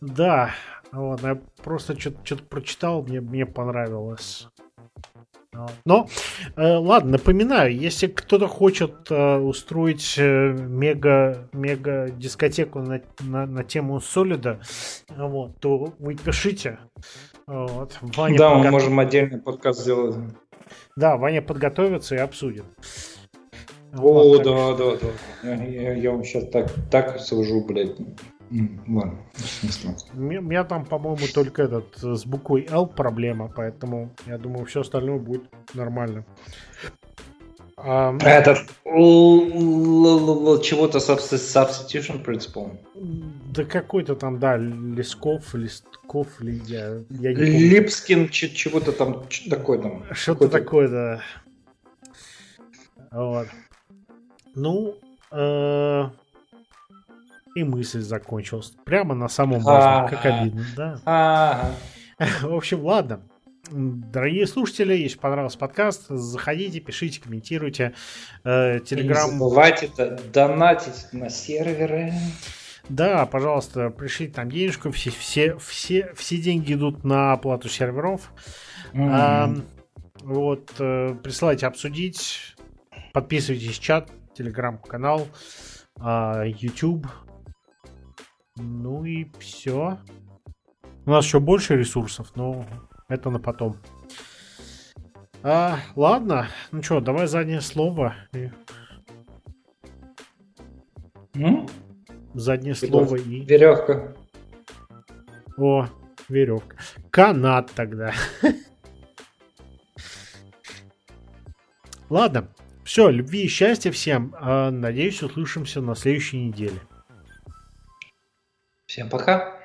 Да, вот, я просто что-то прочитал, мне, мне понравилось. Но, э, ладно, напоминаю, если кто-то хочет э, устроить э, мега, мега дискотеку на, на, на тему Солида, вот, то вы пишите. Вот. Ваня да, подготов... мы можем отдельный подкаст сделать. Да, Ваня подготовится и обсудит. О, да, да, да. Я, я, я вам сейчас так, так сужу, блядь. Ладно, У меня там, по-моему, только этот с буквой L проблема, поэтому я думаю, все остальное будет нормально. Этот чего-то substitution principle. Да какой-то там, да, Лесков, Листков, я, я Липскин, чего-то там, такое там. Что-то такое, да. Вот. Ну, э, и мысль закончилась. Прямо на самом важном, как обидно, да? В общем, ладно. Дорогие слушатели, если понравился подкаст, заходите, пишите, комментируйте. Телеграм... Не забывайте донатить на серверы. Да, пожалуйста, пришлите там денежку. Все, все, все, все деньги идут на оплату серверов. Mm-hmm. А, вот, э, присылайте обсудить. Подписывайтесь в чат, телеграм-канал, а, YouTube. Ну и все. У нас еще больше ресурсов, но это на потом. А, ладно, ну что, давай заднее слово. М? Заднее Типа слово и... Веревка. О, веревка. Канат тогда. [laughs] Ладно, все, любви и счастья всем. А, надеюсь, услышимся на следующей неделе. Всем пока.